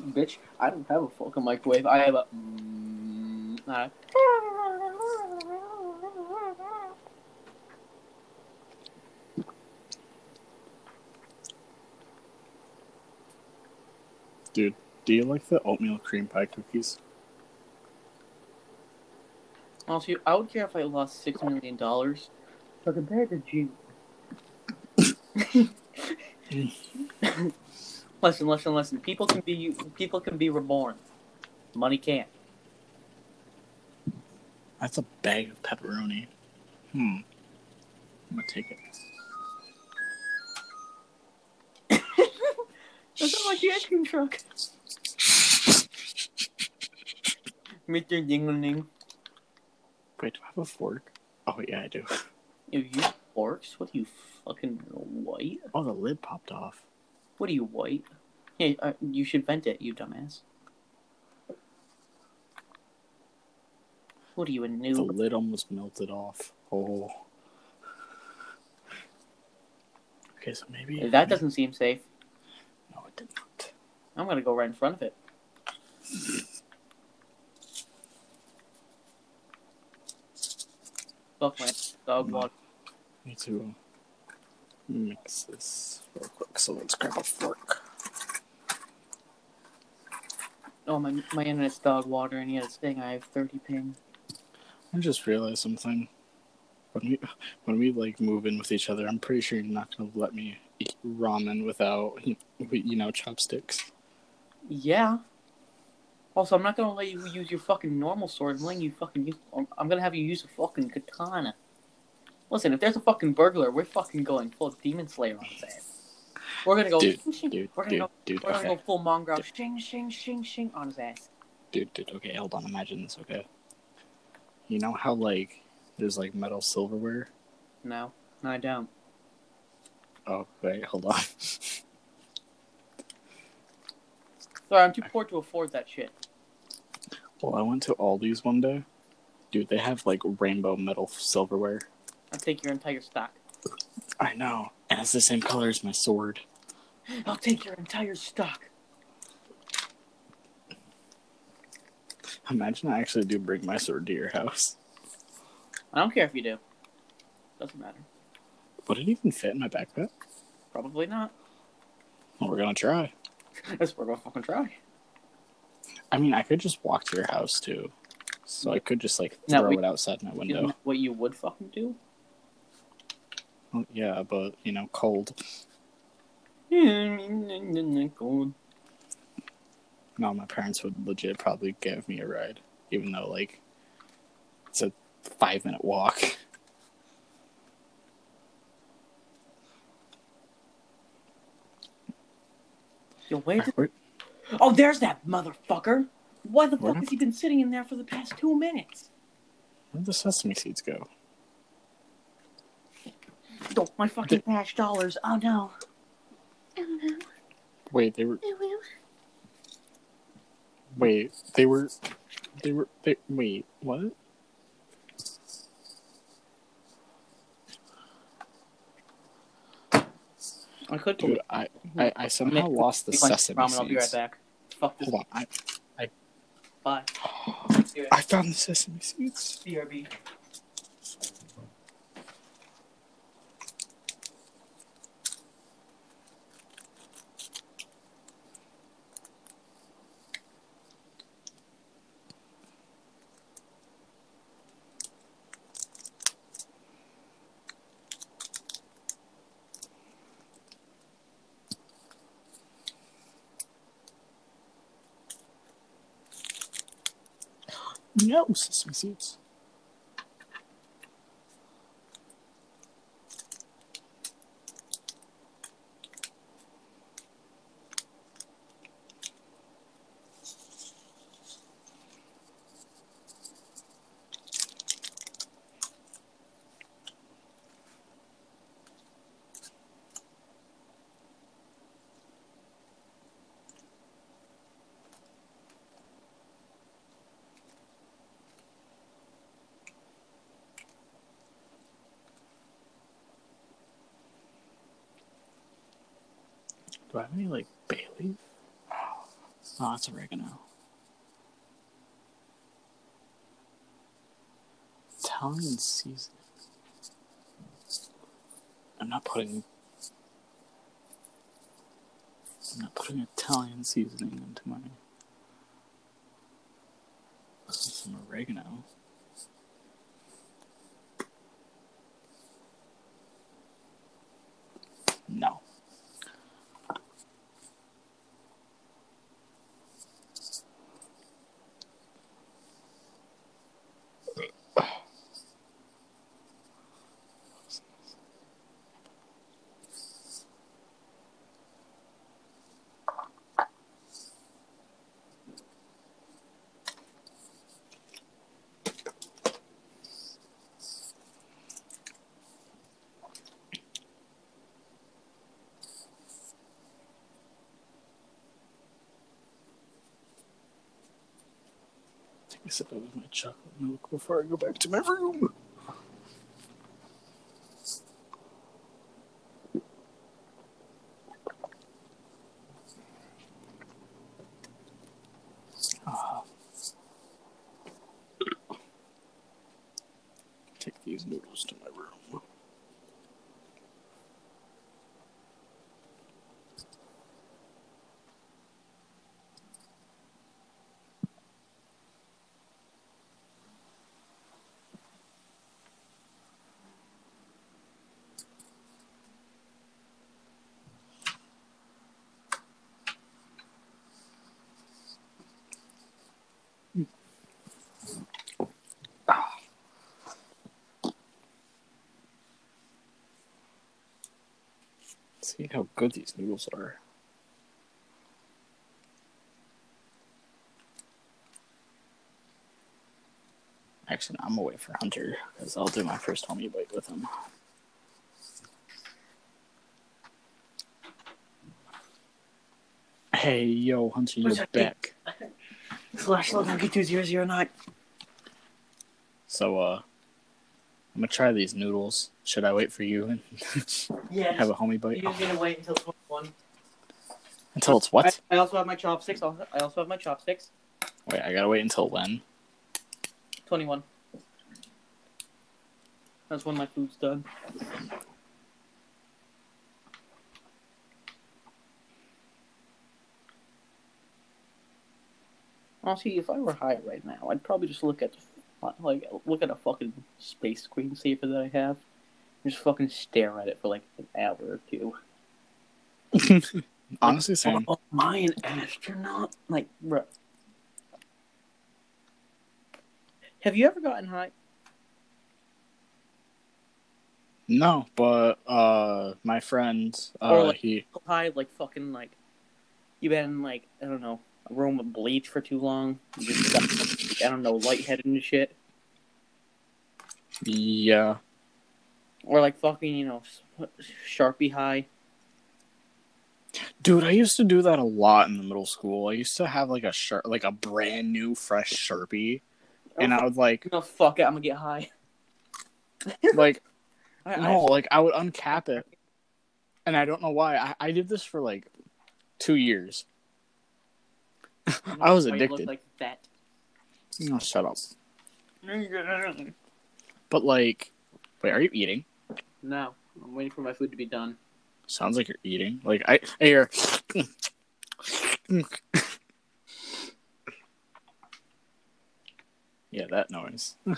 Bitch, I don't have a fucking microwave. I have a. Mm, Dude, do you like the oatmeal cream pie cookies? honestly, I would care if I lost six million dollars. But compared to G. listen, listen, listen. People can be people can be reborn. Money can't. That's a bag of pepperoni. Hmm. I'm gonna take it. That sounds like the ice cream truck. Mr. Dingling. Wait, do I have a fork? Oh yeah, I do. You use forks? What are you fucking white? Oh, the lid popped off. What are you white? Yeah, uh, you should vent it, you dumbass. What are you a new? The lid almost melted off. Oh. Okay, so maybe That doesn't seem safe. No, it did not. I'm gonna go right in front of it. Fuck my dog water. Me too. mix this real quick. So let's grab a fork. Oh my my internet's dog water and yet it's saying I have 30 ping. I just realized something. When we when we like move in with each other, I'm pretty sure you're not gonna let me eat ramen without you know chopsticks. Yeah. Also, I'm not gonna let you use your fucking normal sword. I'm letting you fucking use. I'm gonna have you use a fucking katana. Listen, if there's a fucking burglar, we're fucking going full Demon Slayer on his ass. We're gonna go. Dude, shing, dude, we're gonna dude, go. dude, We're gonna okay. go full mongrel. Shing, shing, shing, shing on his ass. Dude, dude, okay, hold on, imagine this, okay? You know how, like, there's, like, metal silverware? No, no, I don't. Oh, wait, hold on. Sorry, I'm too poor to afford that shit. well, I went to Aldi's one day. Dude, they have, like, rainbow metal silverware. I'll take your entire stock. I know. And it's the same color as my sword. I'll take your entire stock. Imagine I actually do bring my sword to your house. I don't care if you do. Doesn't matter. Would it even fit in my backpack? Probably not. Well, we're gonna try. Guess we're gonna fucking try. I mean, I could just walk to your house too. So I could just like throw we- it outside my window. what you would fucking do? Well, yeah, but you know, cold. Cold. No, my parents would legit probably give me a ride, even though like it's a five minute walk. Yo, where did... Where, Oh, there's that motherfucker. Why the Where fuck the- has he been sitting in there for the past two minutes? where'd the sesame seeds go? Oh, my fucking cash dollars. Oh no. Oh no. Wait, they were. Oh, well. Wait, they were. They were. They, wait, what? I could Dude, I, I, I somehow lost the sesame ramen, I'll be right seeds. back. Fuck this. Hold on, I, Bye. I found the sesame seeds. BRB. No sesame seeds. Do I have any like bay leaf? Oh, that's oregano. Italian seasoning. I'm not putting. I'm not putting Italian seasoning into my. Some oregano. No. Take a sip of my chocolate milk before I go back to my room. See how good these noodles are. Actually, I'm gonna wait for Hunter because I'll do my first homie bite with him. Hey, yo, Hunter, you're What's back. Slash monkey two zero zero nine. So, uh, I'm gonna try these noodles. Should I wait for you and Yeah. have a homie bite? You're gonna wait until twenty one. Until it's what? I, I also have my chopsticks. also- I also have my chopsticks. Wait, I gotta wait until when? Twenty one. That's when my food's done. Honestly, if I were high right now, I'd probably just look at like look at a fucking space screensaver that I have, just fucking stare at it for like an hour or two. Honestly, same. Oh, am I an astronaut? Like, bro. Have you ever gotten high? No, but uh, my friend, Or, uh, like- he high, like fucking like you been like I don't know a room with bleach for too long. You just got, I don't know lightheaded and shit, yeah. or like fucking you know sharpie high. Dude, I used to do that a lot in the middle school. I used to have like a sharp, like a brand new fresh sharpie, and oh, I would like, no fuck it, I'm gonna get high. like I, no, like I would uncap it, and I don't know why. I, I did this for like two years. I was Why you look addicted. like that. No, shut up. But like, wait, are you eating? No, I'm waiting for my food to be done. Sounds like you're eating. Like I, I hear. yeah, that noise.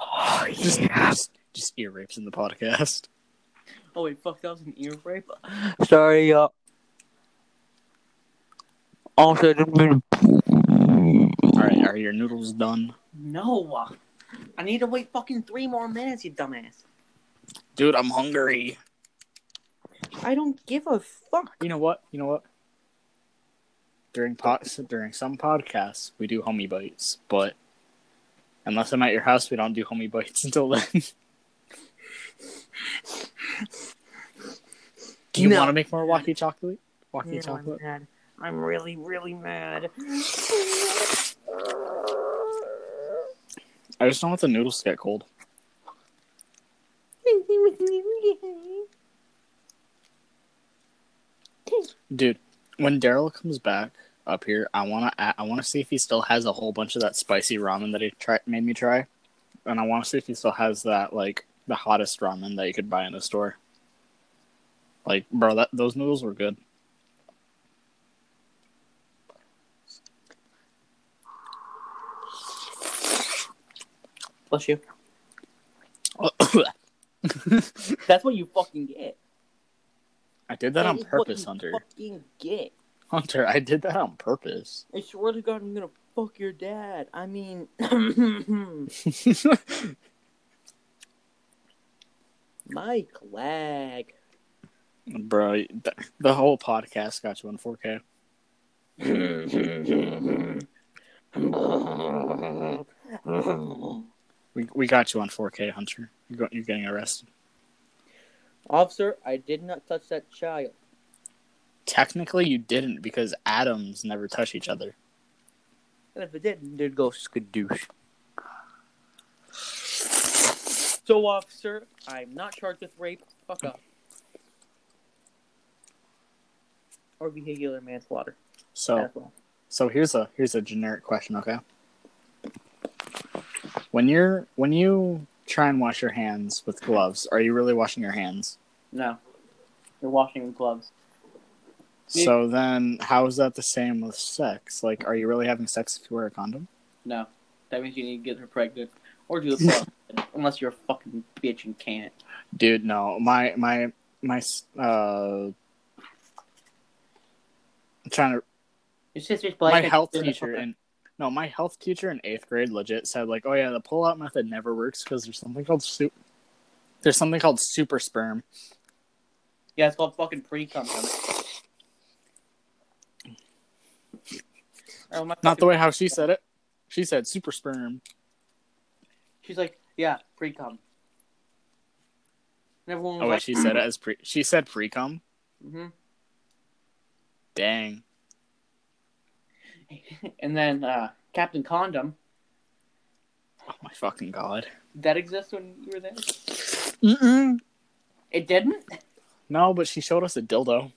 Oh just, just, just ear rapes in the podcast. Oh wait, fuck, that was an ear rape. Sorry, uh. Also, All right, are your noodles done, no. I need to wait fucking three more minutes, you dumbass. dude? I'm hungry. I don't give a fuck. You know what? You know what? During pod, during some podcasts, we do homie bites, but unless I'm at your house, we don't do homie bites until then. Do you No. want to make more walkie chocolate? Walkie No, I'm chocolate. mad. I'm really, really mad. I just don't want the noodles to get cold. Dude, when Daryl comes back up here, I wanna I want to see if he still has a whole bunch of that spicy ramen that he tried made me try, and I want to see if he still has that like the hottest ramen that you could buy in the store. Like, bro, that those noodles were good. Bless you. That's what you fucking get. I did that on That what purpose, you Hunter. Fucking get. Hunter, I did that on purpose. I swear to God, I'm gonna fuck your dad. I mean, Mike lag. bro, th- the whole podcast got you on 4K. We we got you on 4K, Hunter. You're, go- you're getting arrested. Officer, I did not touch that child. Technically, you didn't because atoms never touch each other. And if it did, there'd go skadoosh. So, officer, I'm not charged with rape. Fuck up. Or vehicular manslaughter. So well. so here's a here's a generic question, okay? When you're when you try and wash your hands with gloves, are you really washing your hands? No. You're washing with gloves. Me- So then, how is that the same with sex? Like, are you really having sex if you wear a condom? No. That means you need to get her pregnant. Or do the plus. Unless you're a fucking bitch and can't. Dude, no. My my my uh I'm trying to Your sister's my health teacher and no, my health teacher in eighth grade legit said like, oh yeah, the pull out method never works because there's something called su- there's something called super sperm. Yeah, it's called fucking pre cum. Not the way how she said it. She said super sperm. She's like, yeah, pre cum. Everyone Oh wait, like, she said it as pre. She said pre cum. hmm Dang. And then uh, Captain Condom. Oh my fucking god. That exists when you were there? Mm-mm. It didn't? No, but she showed us a dildo.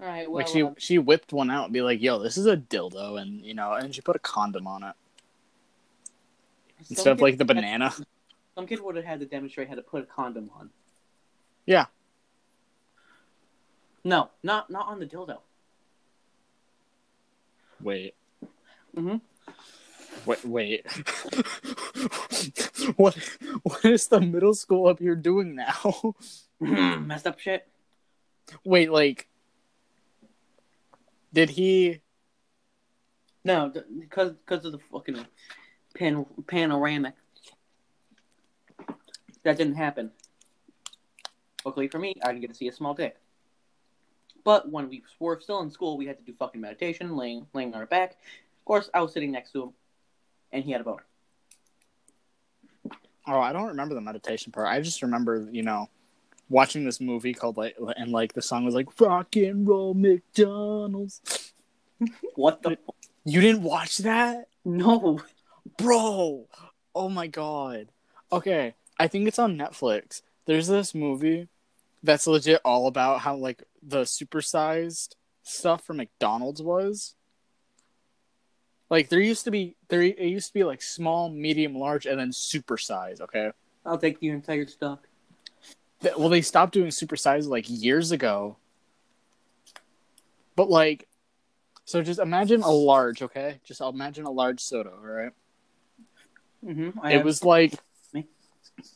All right, well, like she um, she whipped one out and be like, "Yo, this is a dildo," and you know, and she put a condom on it instead of like the had- banana. Some kid would have had to demonstrate how to put a condom on. Yeah. No, not not on the dildo. Wait. Mm Mhm. Wait, wait. what what is the middle school up here doing now? Messed up shit. wait, like did he No, because because of the fucking pan, panoramic. That didn't happen. Luckily for me, I didn't get to see a small dick. But when we were still in school, we had to do fucking meditation, laying laying on our back. Of course, I was sitting next to him, and he had a boner. Oh, I don't remember the meditation part. I just remember, you know, watching this movie called like and like the song was like rock and roll McDonald's. What the? You didn't watch that? No. Bro. Oh my god. Okay, I think it's on Netflix. There's this movie that's legit all about how like the supersized stuff from McDonald's was. Like there used to be there it used to be like small, medium, large, and then supersize, okay? I'll take the entire stock. Well they stopped doing supersize like years ago but like so just imagine a large okay just imagine a large soda all right Mm-hmm. it was like Me.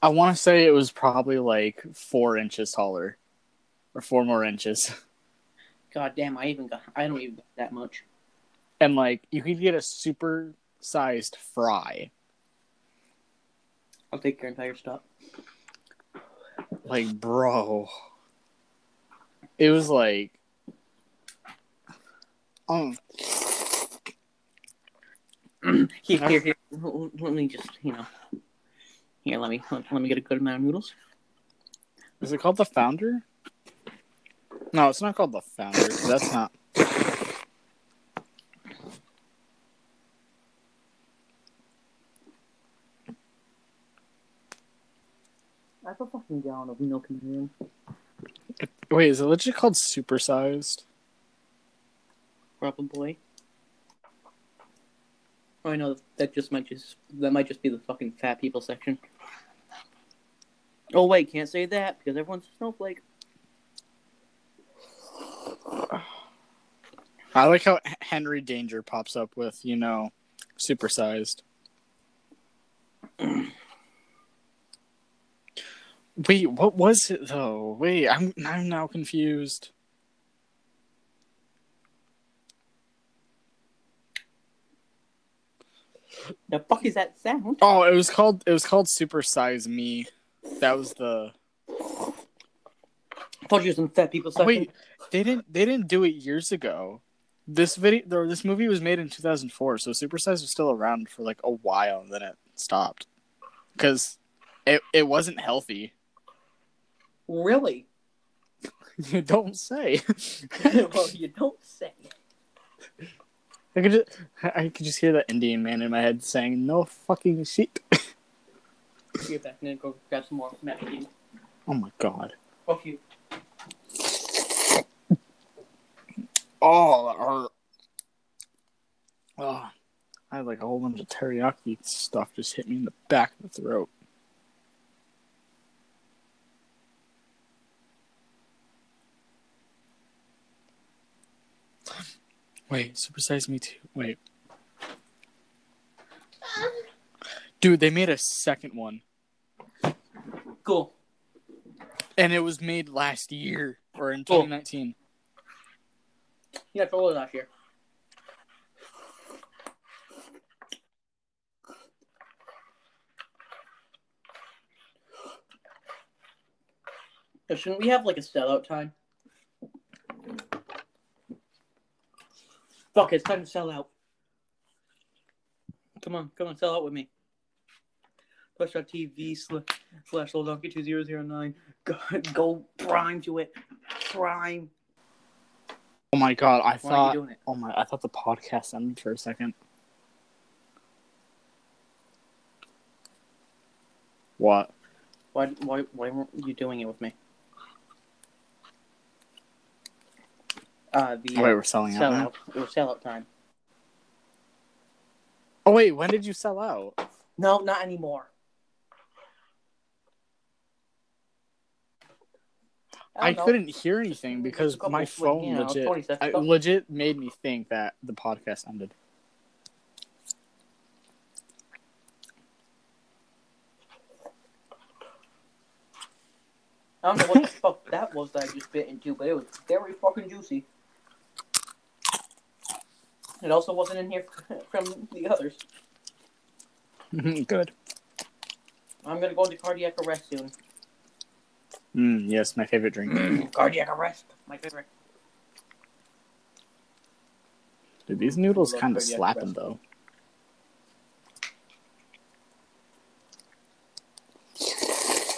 i want to say it was probably like four inches taller or four more inches God damn! I even got. I don't even got that much. and like you could get a super sized fry I'll take your entire stock. like bro it was like um Uh-huh. Here, here, here. Let me just, you know. Here, let me let, let me get a good amount of noodles. Is it called the Founder? No, it's not called the Founder. That's not. That's a fucking gallon of milk in the room. Wait, is it legit called Supersized? Probably. I know that just might just that might just be the fucking fat people section. Oh wait, can't say that because everyone's a snowflake. I like how Henry Danger pops up with, you know, Supersized. Wait, what was it though? Wait, I'm I'm now confused. The fuck is that sound? Oh, it was called it was called Supersize Me. That was the I thought you were some fat people section. Wait, they didn't they didn't do it years ago. This video, this movie was made in 2004, so Supersize was still around for like a while, and then it stopped because it it wasn't healthy. really? You don't say. well, you don't say. I could just I could just hear that Indian man in my head saying "No fucking shit." Get back and go grab some more mac and cheese. Oh my god. Fuck you. Oh, that hurt. Oh, I had like a whole bunch of teriyaki stuff just hit me in the back of the throat. Wait, Super Size Me Too. Wait. Dude, they made a second one. Cool. And it was made last year or in cool. 2019. Yeah, it last year. Shouldn't we have like a sellout time? Fuck it, it's time to sell out. Come on, come on, sell out with me. Twitch.tv sl- slash little Donkey2009. Go, go prime to it. Prime. Oh my god, I Why are you thought. doing it? Oh my, I thought the podcast ended for a second. What? Why, why, why weren't you doing it with me? Uh, the Oh, wait, we're selling out. now? sellout. It was sellout time. Oh wait, when did you sell out? No, not anymore. I, don't couldn't hear anything because my phone you know, legit, I, legit made me think that the podcast ended. I don't know what the fuck that was that I just bit into, but it was very fucking juicy. It also wasn't in here from the others. Good. I'm gonna go into cardiac arrest soon. Mm, yes, my favorite drink. cardiac arrest, my favorite. Dude, these noodles kind of slapping though.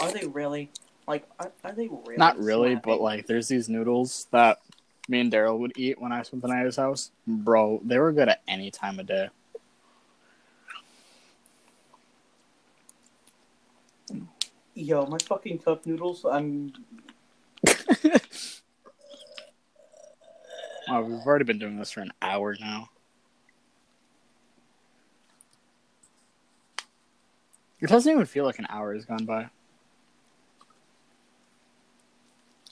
Are they really? Like, are, are they really? Not really, but like, there's these noodles that me and Daryl would eat when I spent the night at his house. Bro, they were good at any time of day. Yo, my fucking cup noodles. I'm. Oh, we've already been doing this for an hour now. It doesn't even feel like an hour has gone by. It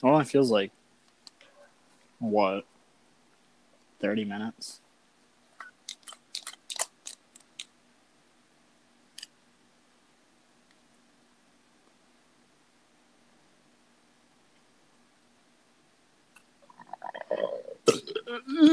only feels like what? Thirty minutes.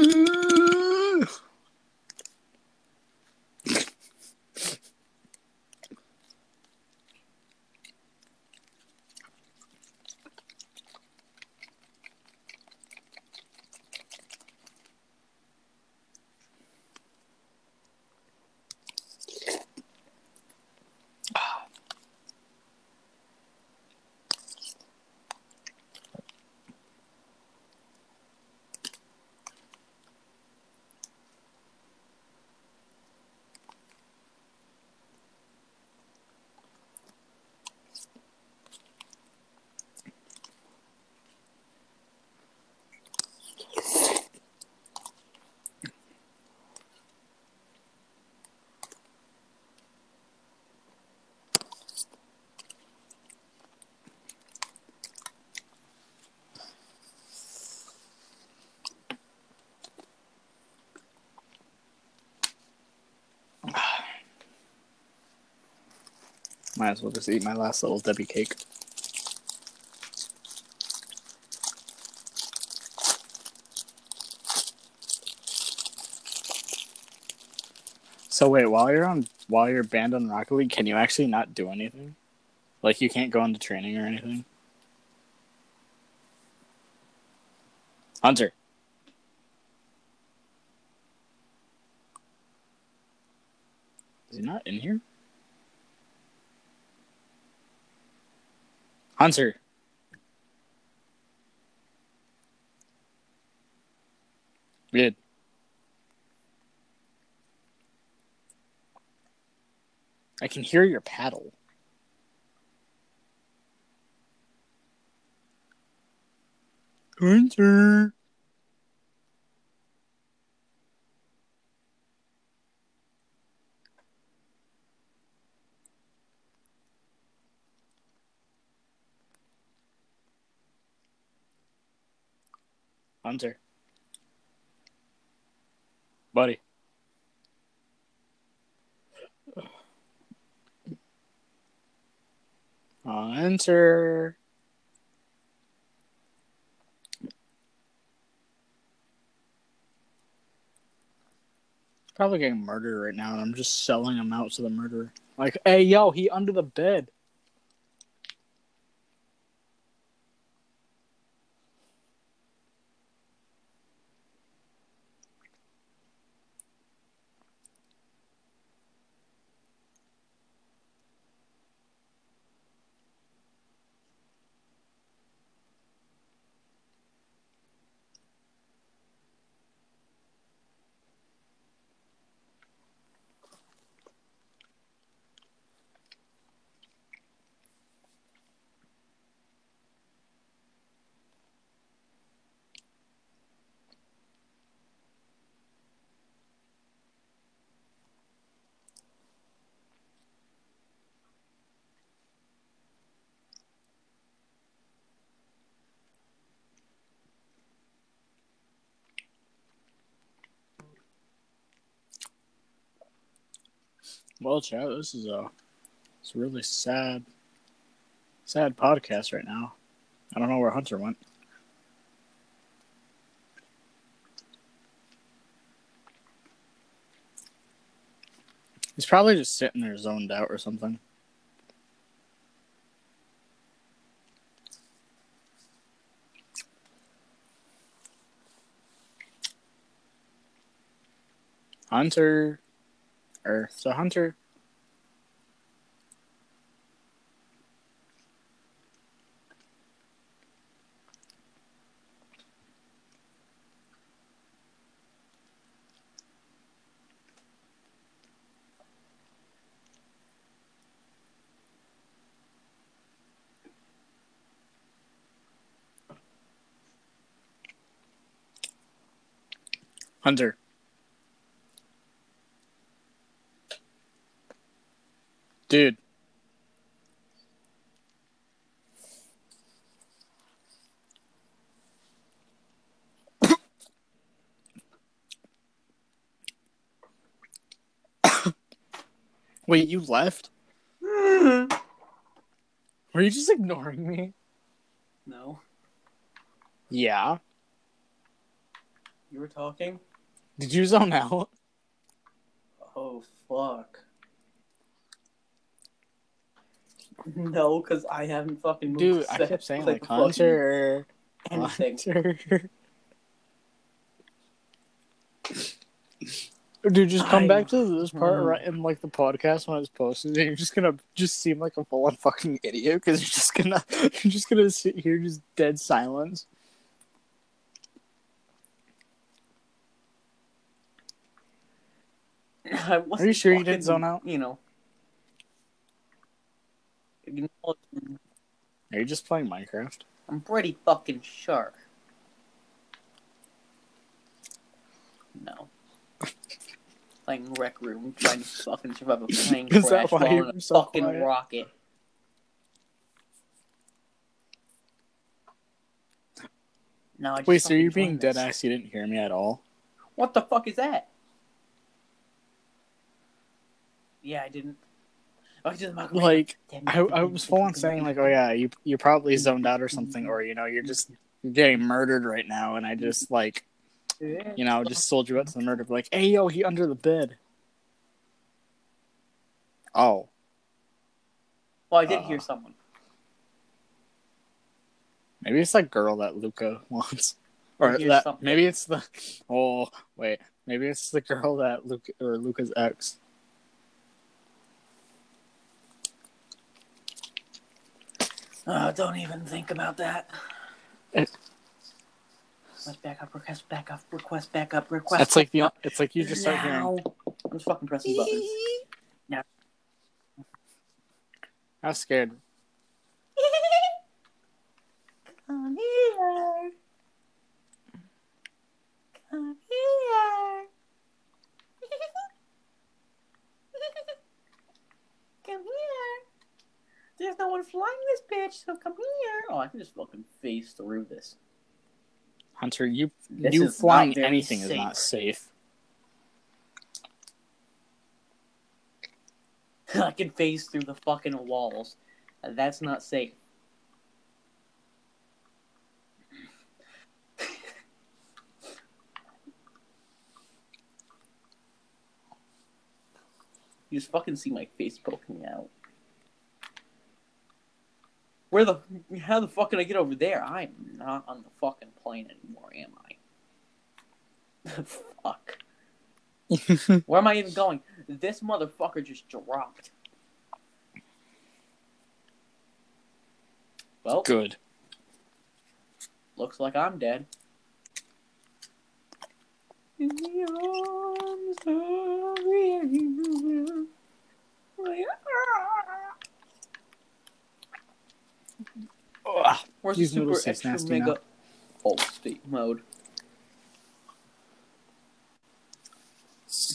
Might as well just eat my last little Debbie cake. So wait, while you're on while you're banned on Rocket League, can you actually not do anything? Like you can't go into training or anything? Hunter. Is he not in here? Hunter. Good. I can hear your paddle. Hunter. Hunter. Buddy. Hunter. Probably getting murdered right now, and I'm just selling him out to the murderer. Like, hey, yo, he under the bed. Well, Chad, this is a it's a really sad, sad podcast right now. I don't know where Hunter went. He's probably just sitting there zoned out or something. Hunter, or so Hunter. Hunter. Dude. Wait, you left? Were you just ignoring me? No, Yeah. you were talking. Did you zone out? Oh fuck. No, because I haven't fucking moved Dude, I kept saying like like fucking Hunter. anything. Hunter. Dude, just come I- back to this part Mhm. right in like the podcast when it's posted, and you're just gonna just seem like a full on fucking idiot because you're just gonna you're just gonna sit here just dead silence. I wasn't you sure you didn't zone out? You know. Are you just playing Minecraft? I'm pretty fucking sure. No. Playing Rec Room, trying to fucking survive a plane Is that crash while you're a so fucking quiet? rocket. No, I just Wait, so you're being dead ass? You didn't hear me at all? What the fuck is that? Yeah, I didn't. Oh, it's just my- Like I, I was full on saying like, oh yeah, you you probably zoned out or something, or you know, you're just getting murdered right now, and I just like you know just sold you out to the murder. Like, hey yo, he under the bed. Oh, Well, I did Uh, hear someone. maybe it's that girl that Luca wants, or that something. maybe it's the oh wait, maybe it's the girl that Luca or Luca's ex. Oh, don't even think about that. It- Request backup, request backup, request backup, request. Back up. That's like the it's like you just start hearing. I'm just fucking pressing buttons. Yeah. I was scared. Come here. Come here. come here. There's no one flying this bitch, so come here. Oh, I can just fucking phase through this. Hunter, you This you flying anything is not safe. I can phase through the fucking walls. That's not safe. you just fucking see my face poking out. Where the how the fuck can I get over there? I'm not on the fucking plane anymore, am I? fuck. Where am I even going? This motherfucker just dropped. Well, Good. looks like I'm dead. In the arms of you. Ugh. Where's These the super extra nasty mega now. alt state mode?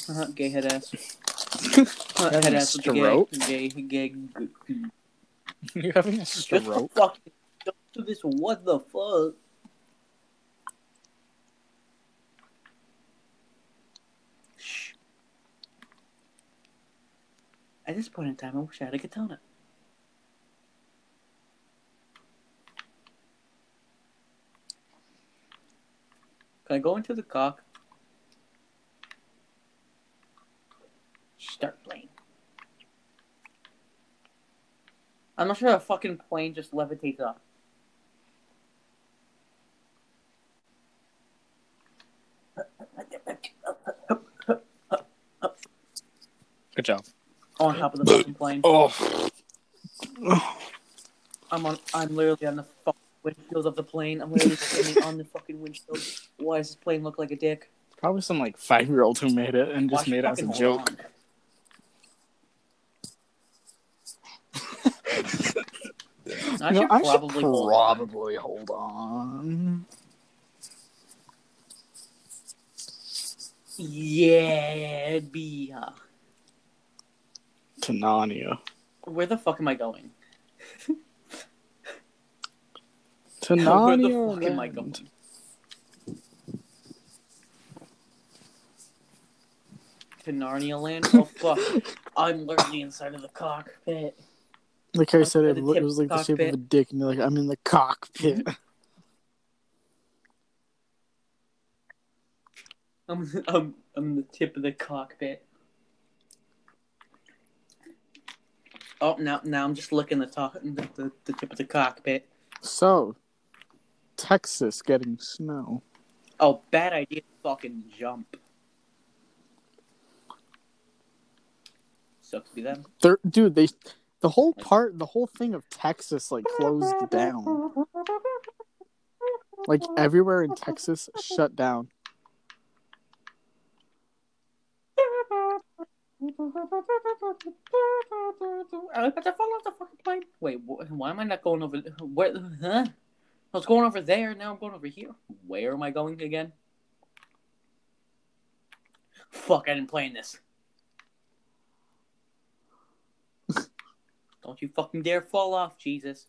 Uh-huh, gay head ass. Uh, head ass with the stroke? gay, gay, gay. You're having a Just the stroke. fuck. Don't do this. What the fuck? Shh. At this point in time, I wish I had a katana. Can I go into the cock? Start playing. I'm not sure how a fucking plane just levitates up. Good job. On top of the fucking plane. Oh. I'm on. I'm literally on the fucking windshield of the plane. I'm literally standing on the fucking windshield. Why does this plane look like a dick? Probably some like five year old who made it and just Watch made it as a joke. I You know, should I probably should hold on. probably hold on. Yeah, be. Uh, To Narnia. where the fuck am I going? To where Narnia. the fuck am I land. going? To Narnia Land? Oh fuck! I'm literally inside of the cockpit. Like I said, at it, the lo- tip it was like the shape of a dick, and you're like, I'm in the cockpit. I'm I'm I'm the tip of the cockpit. Oh, now now I'm just looking the top the, the, the tip of the cockpit. So, Texas getting snow. Oh, bad idea. to Fucking jump. Sucks to be them. They're, dude, they, the whole part, the whole thing of Texas like closed down. Like everywhere in Texas shut down. I'm about to fall off the fucking plane. Wait, wh- why am I not going over? Where? Huh? I was going over there. Now I'm going over here. Where am I going again? Fuck! I didn't plan this. Don't you fucking dare fall off, Jesus.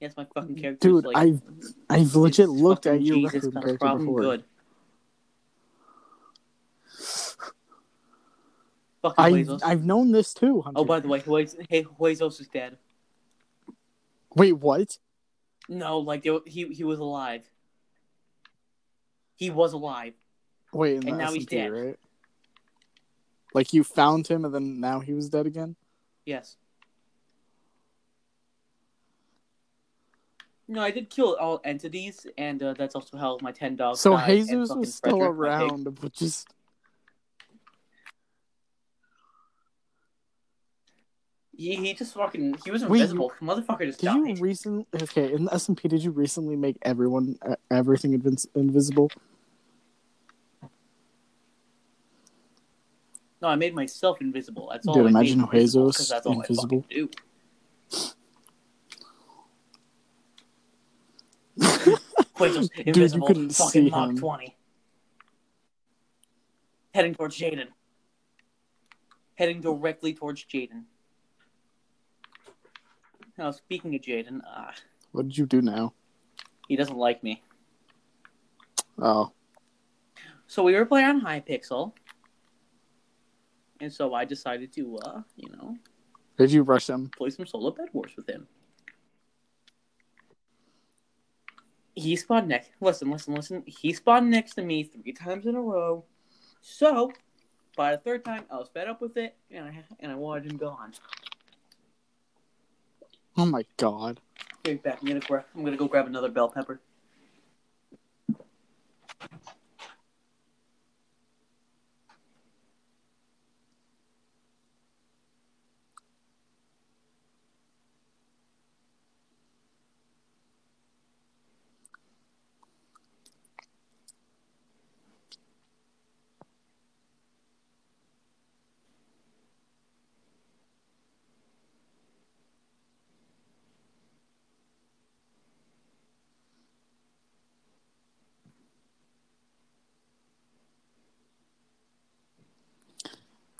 Yes, my fucking character. Dude, like, I've I've legit looked at your Jesus, record a problem before. good. Fucking I Huezos. I've known this too. Hunter. Oh, by the way, Huez- hey, Huezos is dead. Wait, what? No, like they, he he was alive. He was alive. Wait, in And now he's dead. right? Like you found him, and then now he was dead again. Yes. No, I did kill all entities, and uh, that's also how my ten dogs. So died, and Jesus was still Frederick, around, but just He, he just fucking he was Wait, invisible. Motherfucker just did died. you recently? Okay, in the SMP, did you recently make everyone uh, everything invis- invisible? No, I made myself invisible. That's all. Dude, I imagine made invisible, that's all invisible. I. Quasar's you couldn't fucking see Mach him. twenty. Heading towards Jaden. Heading directly towards Jaden. Now, speaking of Jaden, uh, What did you do now? he doesn't like me. Oh, So we were playing on Hypixel. And so I decided to, uh, you know, did you rush him? play some solo bed wars with him. He spawned next. Listen, listen, listen. He spawned next to me three times in a row. So, by the third time, I was fed up with it, and I and I wanted him gone. Oh my god! Be back. I'm gonna gra- I'm gonna go grab another bell pepper.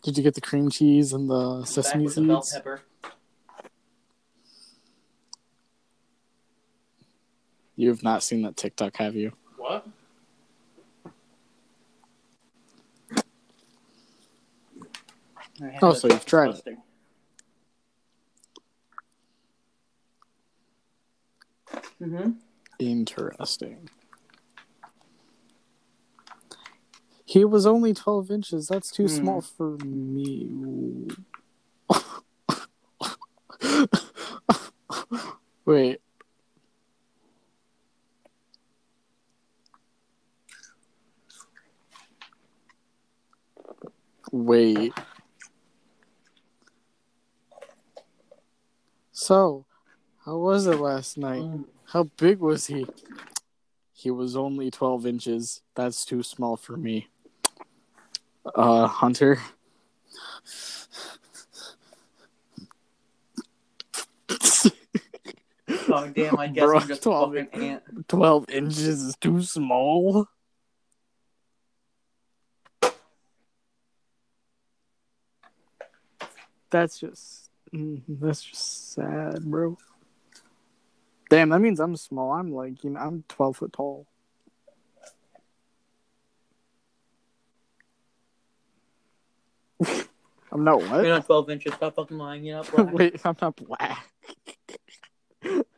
Did you get the cream cheese and the sesame with the bell seeds? pepper. You have not seen that TikTok, have you? What? Oh, so you've tried it. Mm-hmm. Interesting. He was only 12 inches. That's too Hmm. small for me. Wait. Wait. So, how was it last night? Mm. How big was he? He was only 12 inches. That's too small for me. Uh, Hunter. Oh damn! I guess Bro, I'm just 12 fucking ant. 12 inches is too small. That's just mm, that's just sad, bro. Damn, that means I'm small. I'm like, you know, I'm 12 foot tall. I'm not what? You're not 12 inches. Stop fucking lying. You're not black. Wait, I'm not black.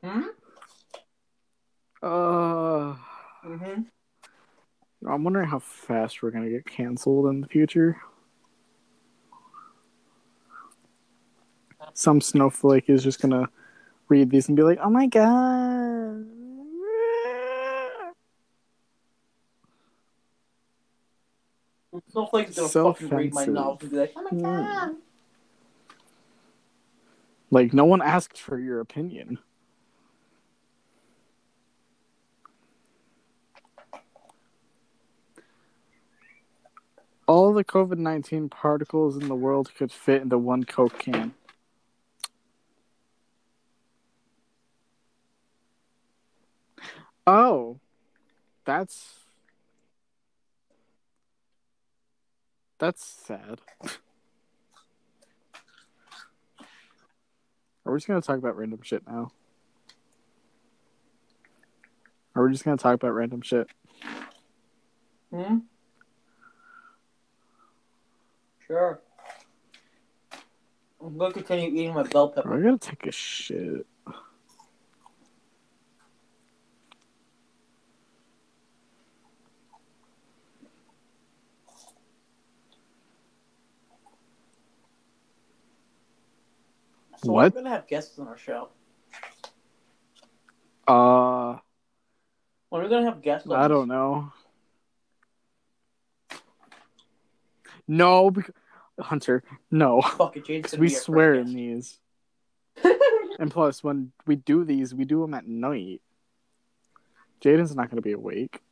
Hmm? Uh, Mm-hmm. I'm wondering how fast we're gonna get canceled in the future. Some snowflake is just gonna read these and be like, "Oh my god." Snowflake's gonna So fucking read my offensive. and be like, "Oh my Hmm. god." Like, no one asked for your opinion. All the COVID 19 particles in the world could fit into one Coke can. Oh, that's. That's sad. Are we just gonna talk about random shit now? Are we just gonna talk about random shit? Hmm. Sure. I'm gonna continue eating my bell pepper. I gotta take a shit. So What? We're gonna have guests on our show. Uh, When are we gonna have guests? On I don't know. No, because, Hunter, no. Fuck it, gonna we swear in these. And plus, when we do these, we do them at night. Jaden's not gonna be awake.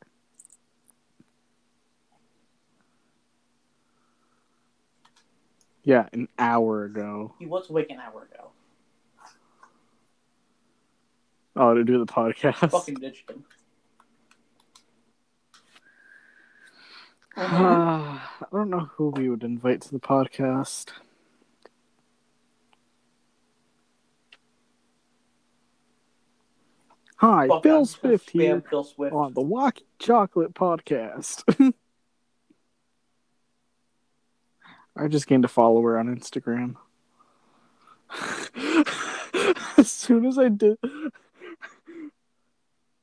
Yeah, an hour ago. He was awake an hour ago. Oh, to do the podcast. Fucking ditched him. I don't know who we would invite to the podcast. Hi, Fuck, Bill Swift here Bill Swift. on the Walkie Chocolate Podcast. I just gained a follower on Instagram. as soon as I did.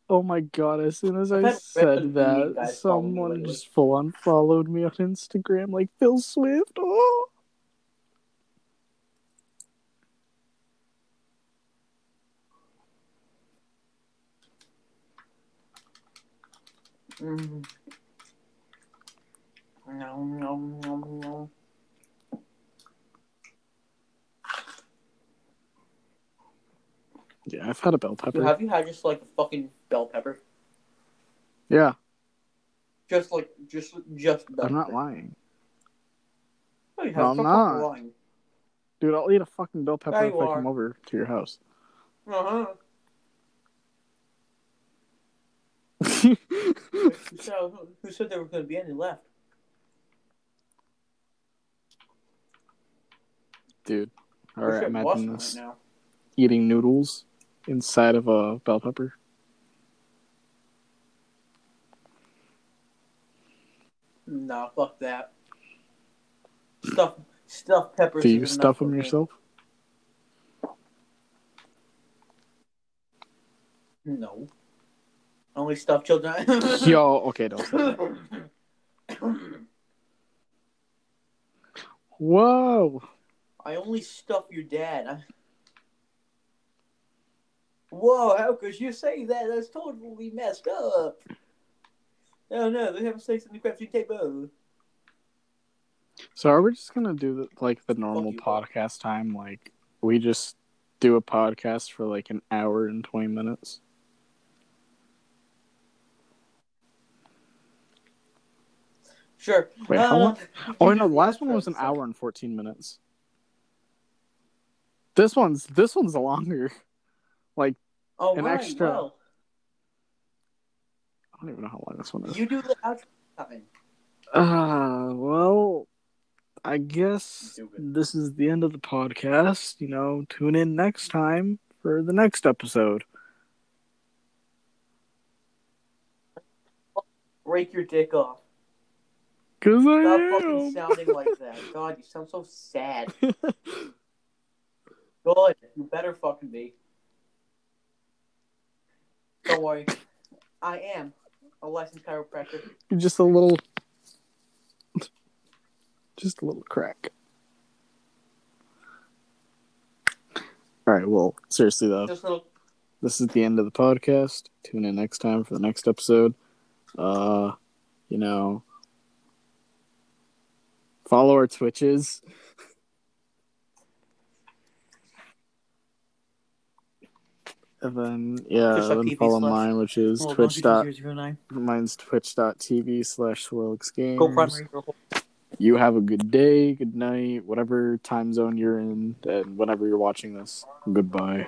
Oh my god, as soon as I said that, guys follow me someone just full on followed me on Instagram like Phil Swift. Oh. Mm. No, no, no. Yeah, I've had a bell pepper. Have you had just like a fucking bell pepper? Yeah, Just like, just, just bell I'm not lying. Oh, you No, I'm not. lying. Dude, I'll eat a fucking bell pepper if I are. come over to your house. Uh-huh. Who said, who said there was going to be any left? Dude, alright, shit imagine this. Right now. Eating noodles inside of a bell pepper. Nah, fuck that. Stuff, stuff peppers. Do you stuff them yourself? No. Only stuffed children. Yo, okay, don't. Whoa. I only stuff your dad. Whoa, how could you say that? That's totally messed up. Oh no, they have sex in the crafting table. So are we just gonna do the, like the normal podcast time? Like we just do a podcast for like an hour and twenty minutes. Sure. Wait, how Uh, long? Oh no, the last one was an hour and fourteen minutes. This one's this one's longer. Like Oh, an right, extra- well, I don't even know how long this one is. you do the outro time. Uh, well, I guess this is the end of the podcast. You know, tune in next time for the next episode. Break your dick off. Cause I Stop fucking sounding like that. God, you sound so sad. Good. You better fucking be. Don't worry. I am a licensed chiropractor. just a little, just a little crack. All right. Well, seriously though, Just a little. this is the end of the podcast. Tune in next time for the next episode. Uh, you know, follow our Twitches. And then yeah, Twitch.tv then follow slash- mine, which is on, Twitch dot 009. mine's twitch.tv slash swirlix Go games. primary. You have a good day, good night, whatever time zone you're in, and whenever you're watching this. Goodbye.